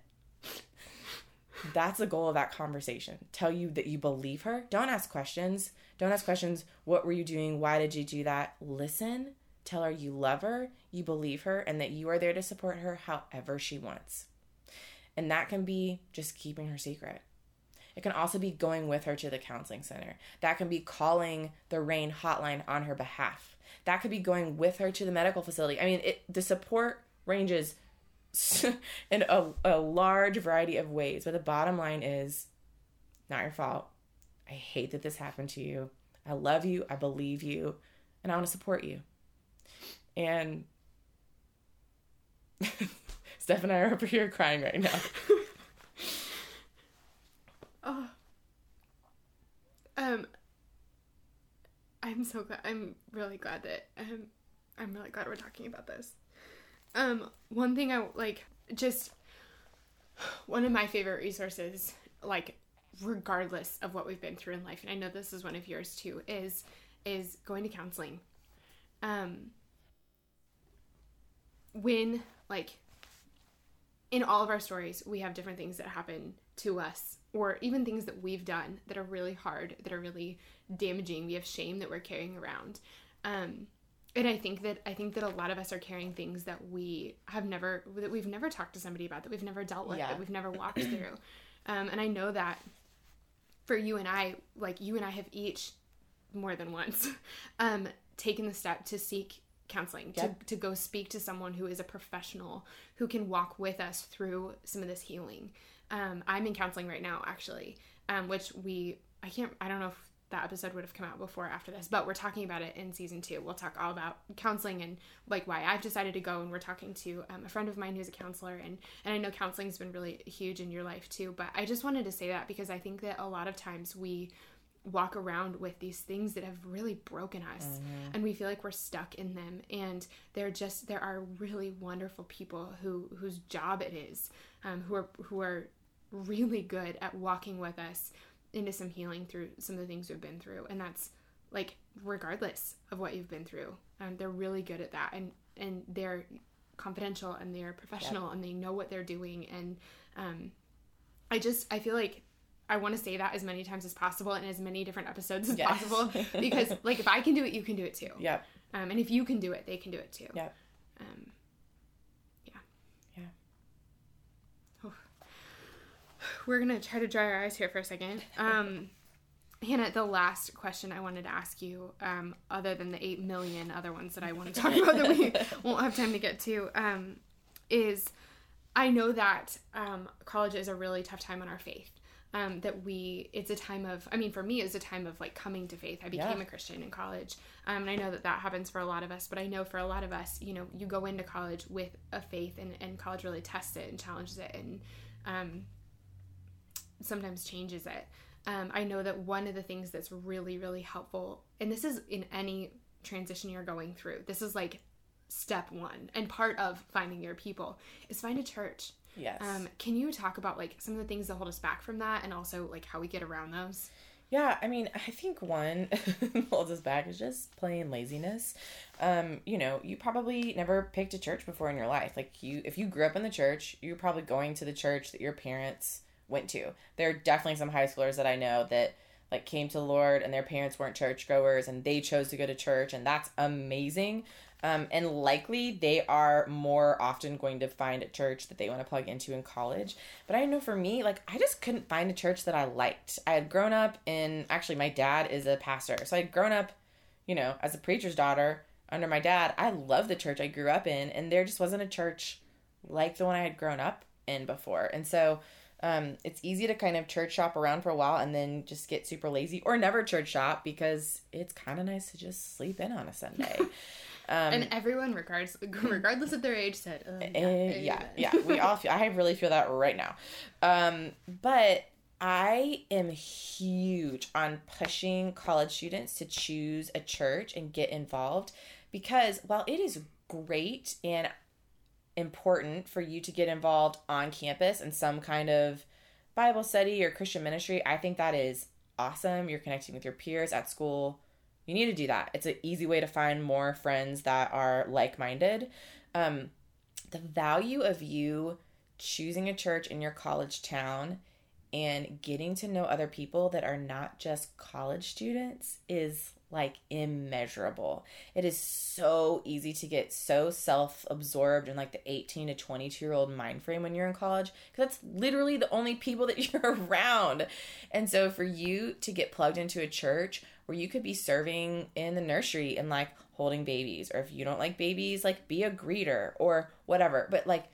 that's the goal of that conversation tell you that you believe her don't ask questions don't ask questions what were you doing why did you do that listen Tell her you love her, you believe her, and that you are there to support her however she wants. And that can be just keeping her secret. It can also be going with her to the counseling center. That can be calling the RAINN hotline on her behalf. That could be going with her to the medical facility. I mean, it, the support ranges in a, a large variety of ways, but the bottom line is not your fault. I hate that this happened to you. I love you. I believe you. And I want to support you. And Steph and I are over here crying right now. oh. Um I'm so glad I'm really glad that um I'm really glad we're talking about this. Um one thing I like just one of my favorite resources like regardless of what we've been through in life and I know this is one of yours too is is going to counseling. Um when like in all of our stories, we have different things that happen to us, or even things that we've done that are really hard, that are really damaging. We have shame that we're carrying around. Um, and I think that I think that a lot of us are carrying things that we have never that we've never talked to somebody about, that we've never dealt with, yeah. that we've never walked through. Um, and I know that for you and I, like you and I have each more than once um, taken the step to seek counseling yep. to, to go speak to someone who is a professional who can walk with us through some of this healing um, i'm in counseling right now actually um, which we i can't i don't know if that episode would have come out before or after this but we're talking about it in season two we'll talk all about counseling and like why i've decided to go and we're talking to um, a friend of mine who's a counselor and and i know counseling's been really huge in your life too but i just wanted to say that because i think that a lot of times we walk around with these things that have really broken us mm-hmm. and we feel like we're stuck in them and they're just there are really wonderful people who whose job it is um, who are who are really good at walking with us into some healing through some of the things we've been through and that's like regardless of what you've been through um, they're really good at that and and they're confidential and they're professional yep. and they know what they're doing and um, i just i feel like I want to say that as many times as possible in as many different episodes as yes. possible because like if I can do it, you can do it too. Yep. Um, and if you can do it, they can do it too. Yep. Um, yeah. Yeah. Oh. We're gonna try to dry our eyes here for a second. Um, Hanna, the last question I wanted to ask you, um, other than the eight million other ones that I want to talk about that we won't have time to get to, um, is I know that um, college is a really tough time on our faith um, that we it's a time of i mean for me it was a time of like coming to faith i became yeah. a christian in college um, and i know that that happens for a lot of us but i know for a lot of us you know you go into college with a faith and, and college really tests it and challenges it and um, sometimes changes it um, i know that one of the things that's really really helpful and this is in any transition you're going through this is like step one and part of finding your people is find a church Yes. Um, can you talk about like some of the things that hold us back from that and also like how we get around those? Yeah, I mean, I think one holds us back is just plain laziness. Um, you know, you probably never picked a church before in your life. Like you if you grew up in the church, you're probably going to the church that your parents went to. There are definitely some high schoolers that I know that like came to the Lord and their parents weren't churchgoers and they chose to go to church and that's amazing. Um, and likely they are more often going to find a church that they want to plug into in college. But I know for me, like I just couldn't find a church that I liked. I had grown up in actually my dad is a pastor. So I had grown up, you know, as a preacher's daughter under my dad. I love the church I grew up in and there just wasn't a church like the one I had grown up in before. And so um, it's easy to kind of church shop around for a while and then just get super lazy or never church shop because it's kind of nice to just sleep in on a Sunday. Um, and everyone, regards, regardless of their age, said, oh, yeah, uh, yeah, yeah, We all feel. I really feel that right now. Um, but I am huge on pushing college students to choose a church and get involved because while it is great and important for you to get involved on campus in some kind of Bible study or Christian ministry, I think that is awesome. You're connecting with your peers at school you need to do that. It's an easy way to find more friends that are like minded. Um, the value of you choosing a church in your college town and getting to know other people that are not just college students is like immeasurable. It is so easy to get so self absorbed in like the 18 to 22 year old mind frame when you're in college because that's literally the only people that you're around. And so for you to get plugged into a church where you could be serving in the nursery and like holding babies, or if you don't like babies, like be a greeter or whatever, but like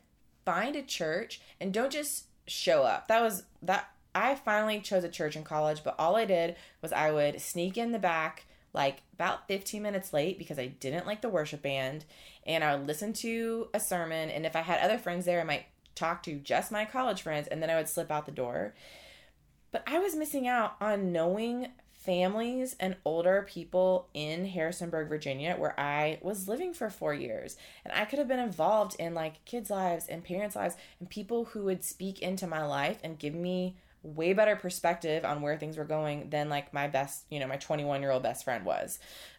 find a church and don't just show up. That was that. I finally chose a church in college, but all I did was I would sneak in the back like about 15 minutes late because I didn't like the worship band and I would listen to a sermon and if I had other friends there I might talk to just my college friends and then I would slip out the door. But I was missing out on knowing families and older people in Harrisonburg, Virginia, where I was living for four years. And I could have been involved in like kids' lives and parents' lives and people who would speak into my life and give me way better perspective on where things were going than like my best, you know, my 21 year old best friend was.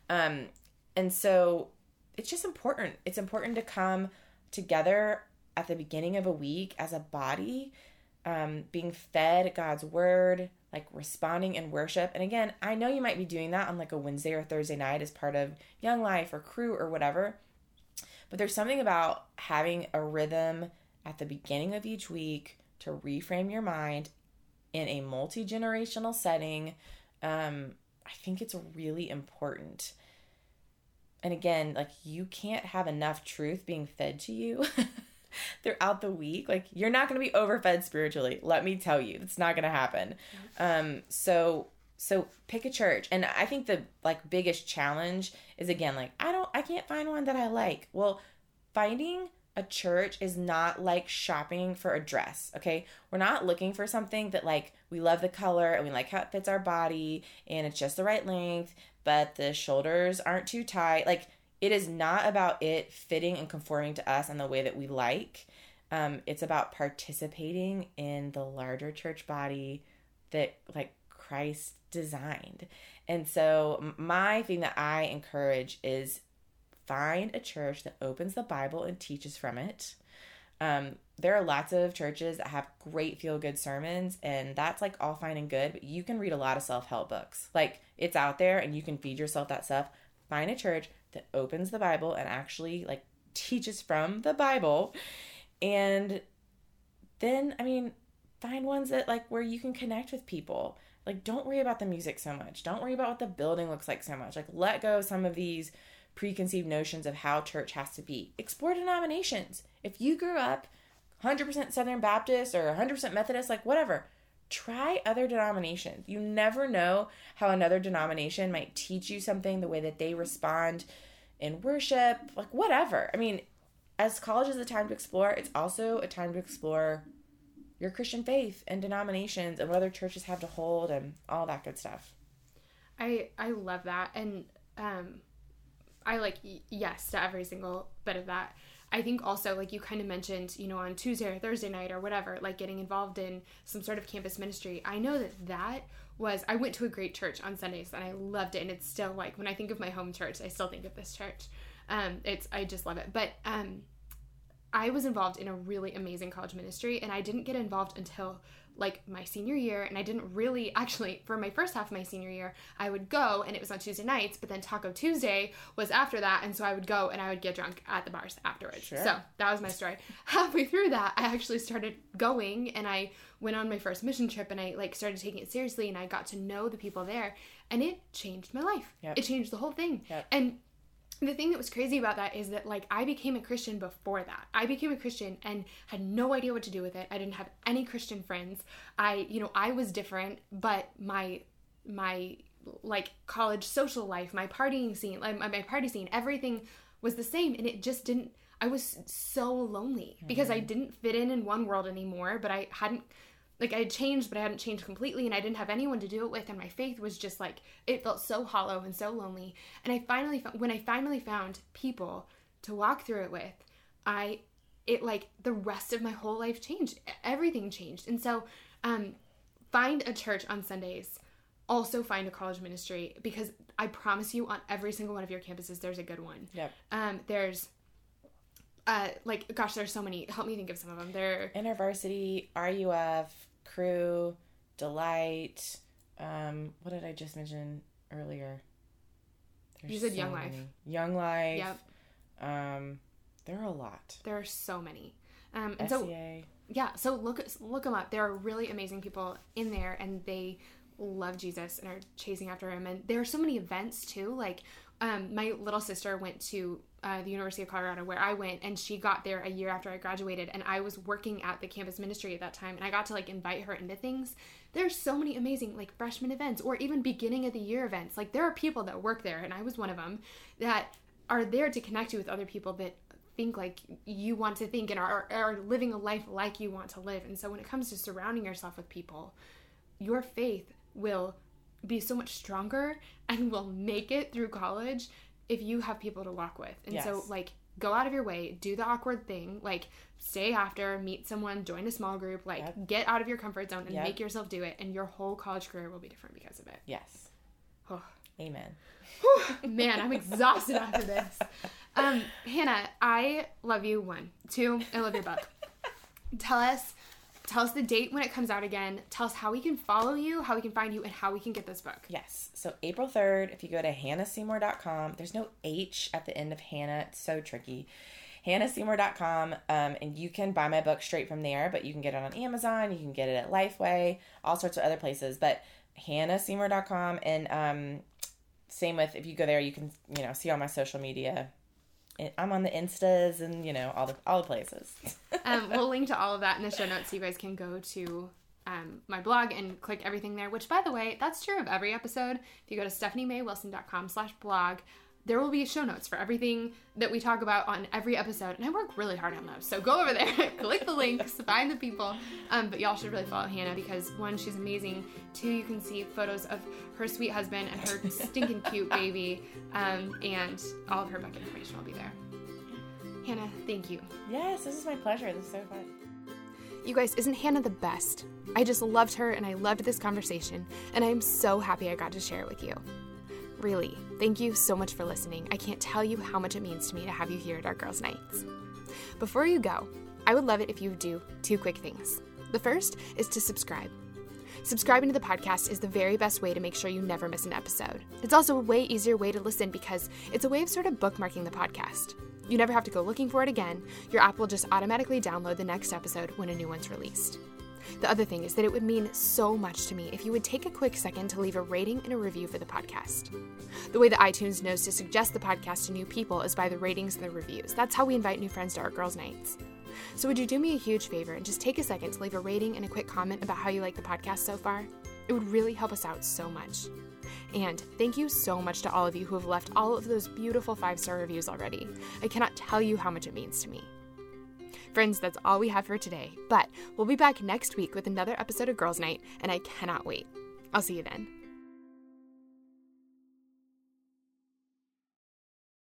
Um, and so it's just important. It's important to come together at the beginning of a week as a body, um, being fed God's word, like responding in worship. And again, I know you might be doing that on like a Wednesday or Thursday night as part of Young Life or Cru or whatever. But there's something about having a rhythm at the beginning of each week to reframe your mind in a multi generational setting. Um, I think it's really important. And again, like you can't have enough truth being fed to you throughout the week. Like you're not going to be overfed spiritually. Let me tell you, it's not going to happen. Um, so so pick a church. And I think the like biggest challenge is again like I don't I can't find one that I like. Well, finding a church is not like shopping for a dress, okay? We're not looking for something that like we love the color and we like how it fits our body and it's just the right length, but the shoulders aren't too tight. Like it is not about it fitting and conforming to us in the way that we like. Um, it's about participating in the larger church body that like Christ designed. And so, my thing that I encourage is find a church that opens the Bible and teaches from it. Um, there are lots of churches that have great feel good sermons, and that's like all fine and good, but you can read a lot of self help books. Like, it's out there and you can feed yourself that stuff. Find a church that opens the Bible and actually like teaches from the Bible. And then, I mean, find ones that like where you can connect with people. Like, don't worry about the music so much. Don't worry about what the building looks like so much. Like, let go of some of these preconceived notions of how church has to be. Explore denominations. If you grew up 100% Southern Baptist or 100% Methodist, like whatever, try other denominations. You never know how another denomination might teach you something, the way that they respond in worship, like whatever. I mean, as college is a time to explore, it's also a time to explore your Christian faith and denominations and what other churches have to hold and all that good stuff. I I love that and um I like yes to every single bit of that. I think also like you kind of mentioned, you know, on Tuesday or Thursday night or whatever, like getting involved in some sort of campus ministry. I know that that was I went to a great church on Sundays and I loved it and it's still like when I think of my home church, I still think of this church. Um it's I just love it. But um I was involved in a really amazing college ministry and I didn't get involved until like my senior year and I didn't really actually for my first half of my senior year I would go and it was on Tuesday nights but then Taco Tuesday was after that and so I would go and I would get drunk at the bars afterwards. Sure. So that was my story. Halfway through that I actually started going and I went on my first mission trip and I like started taking it seriously and I got to know the people there and it changed my life. Yep. It changed the whole thing. Yep. And the thing that was crazy about that is that like I became a Christian before that. I became a Christian and had no idea what to do with it. I didn't have any Christian friends. I, you know, I was different, but my my like college social life, my partying scene, like my, my party scene, everything was the same and it just didn't I was so lonely because mm-hmm. I didn't fit in in one world anymore, but I hadn't like I had changed, but I hadn't changed completely, and I didn't have anyone to do it with, and my faith was just like it felt so hollow and so lonely. And I finally, when I finally found people to walk through it with, I, it like the rest of my whole life changed. Everything changed, and so, um, find a church on Sundays. Also find a college ministry because I promise you, on every single one of your campuses, there's a good one. Yep. Um, there's uh, like gosh, there's so many. Help me think of some of them. They're InterVarsity, RUF, Cru, Delight. Um, what did I just mention earlier? There's you said so Young many. Life. Young Life. Yep. Um, there are a lot. There are so many. Um, and so yeah, so look look them up. There are really amazing people in there, and they love Jesus and are chasing after him. And there are so many events too. Like um, my little sister went to uh, the University of Colorado, where I went, and she got there a year after I graduated, and I was working at the campus ministry at that time, and I got to like invite her into things. There's so many amazing like freshman events, or even beginning of the year events. Like there are people that work there, and I was one of them that are there to connect you with other people that think like you want to think and are, are living a life like you want to live. And so when it comes to surrounding yourself with people, your faith will be so much stronger and will make it through college if you have people to walk with. And yes. so like go out of your way, do the awkward thing, like stay after, meet someone, join a small group, like yep. get out of your comfort zone and yep. make yourself do it and your whole college career will be different because of it. Yes. Oh. Amen. Man, I'm exhausted after this. Um, Hanna, I love you. One, two, I love your book. tell us, tell us the date when it comes out again. Tell us how we can follow you, how we can find you, and how we can get this book. Yes. So April 3rd, if you go to hannaseymour.com, there's no H at the end of Hanna. It's so tricky. hannaseymour.com um, and you can buy my book straight from there, but you can get it on Amazon, you can get it at Lifeway, all sorts of other places. But hannaseymour.com and um, same with if you go there, you can you know see all my social media. I'm on the instas and you know all the all the places. um, we'll link to all of that in the show notes, so you guys can go to um, my blog and click everything there. Which, by the way, that's true of every episode. If you go to stephaniemaywilson.com/blog, there will be show notes for everything that we talk about on every episode. And I work really hard on those. So go over there, click the links, find the people. Um, but y'all should really follow Hanna because one, she's amazing. Two, you can see photos of her sweet husband and her stinking cute baby. Um, and all of her book information will be there. Hanna, thank you. Yes, this is my pleasure. This is so fun. You guys, isn't Hanna the best? I just loved her and I loved this conversation, and I'm so happy I got to share it with you. Really, thank you so much for listening. I can't tell you how much it means to me to have you here at our Girls' Nights. Before you go, I would love it if you do two quick things. The first is to subscribe. Subscribing to the podcast is the very best way to make sure you never miss an episode. It's also a way easier way to listen because it's a way of sort of bookmarking the podcast. You never have to go looking for it again. Your app will just automatically download the next episode when a new one's released. The other thing is that it would mean so much to me if you would take a quick second to leave a rating and a review for the podcast. The way that iTunes knows to suggest the podcast to new people is by the ratings and the reviews. That's how we invite new friends to our girls' nights. So, would you do me a huge favor and just take a second to leave a rating and a quick comment about how you like the podcast so far? It would really help us out so much. And thank you so much to all of you who have left all of those beautiful five star reviews already. I cannot tell you how much it means to me. Friends, that's all we have for today, but we'll be back next week with another episode of Girls Night, and I cannot wait. I'll see you then.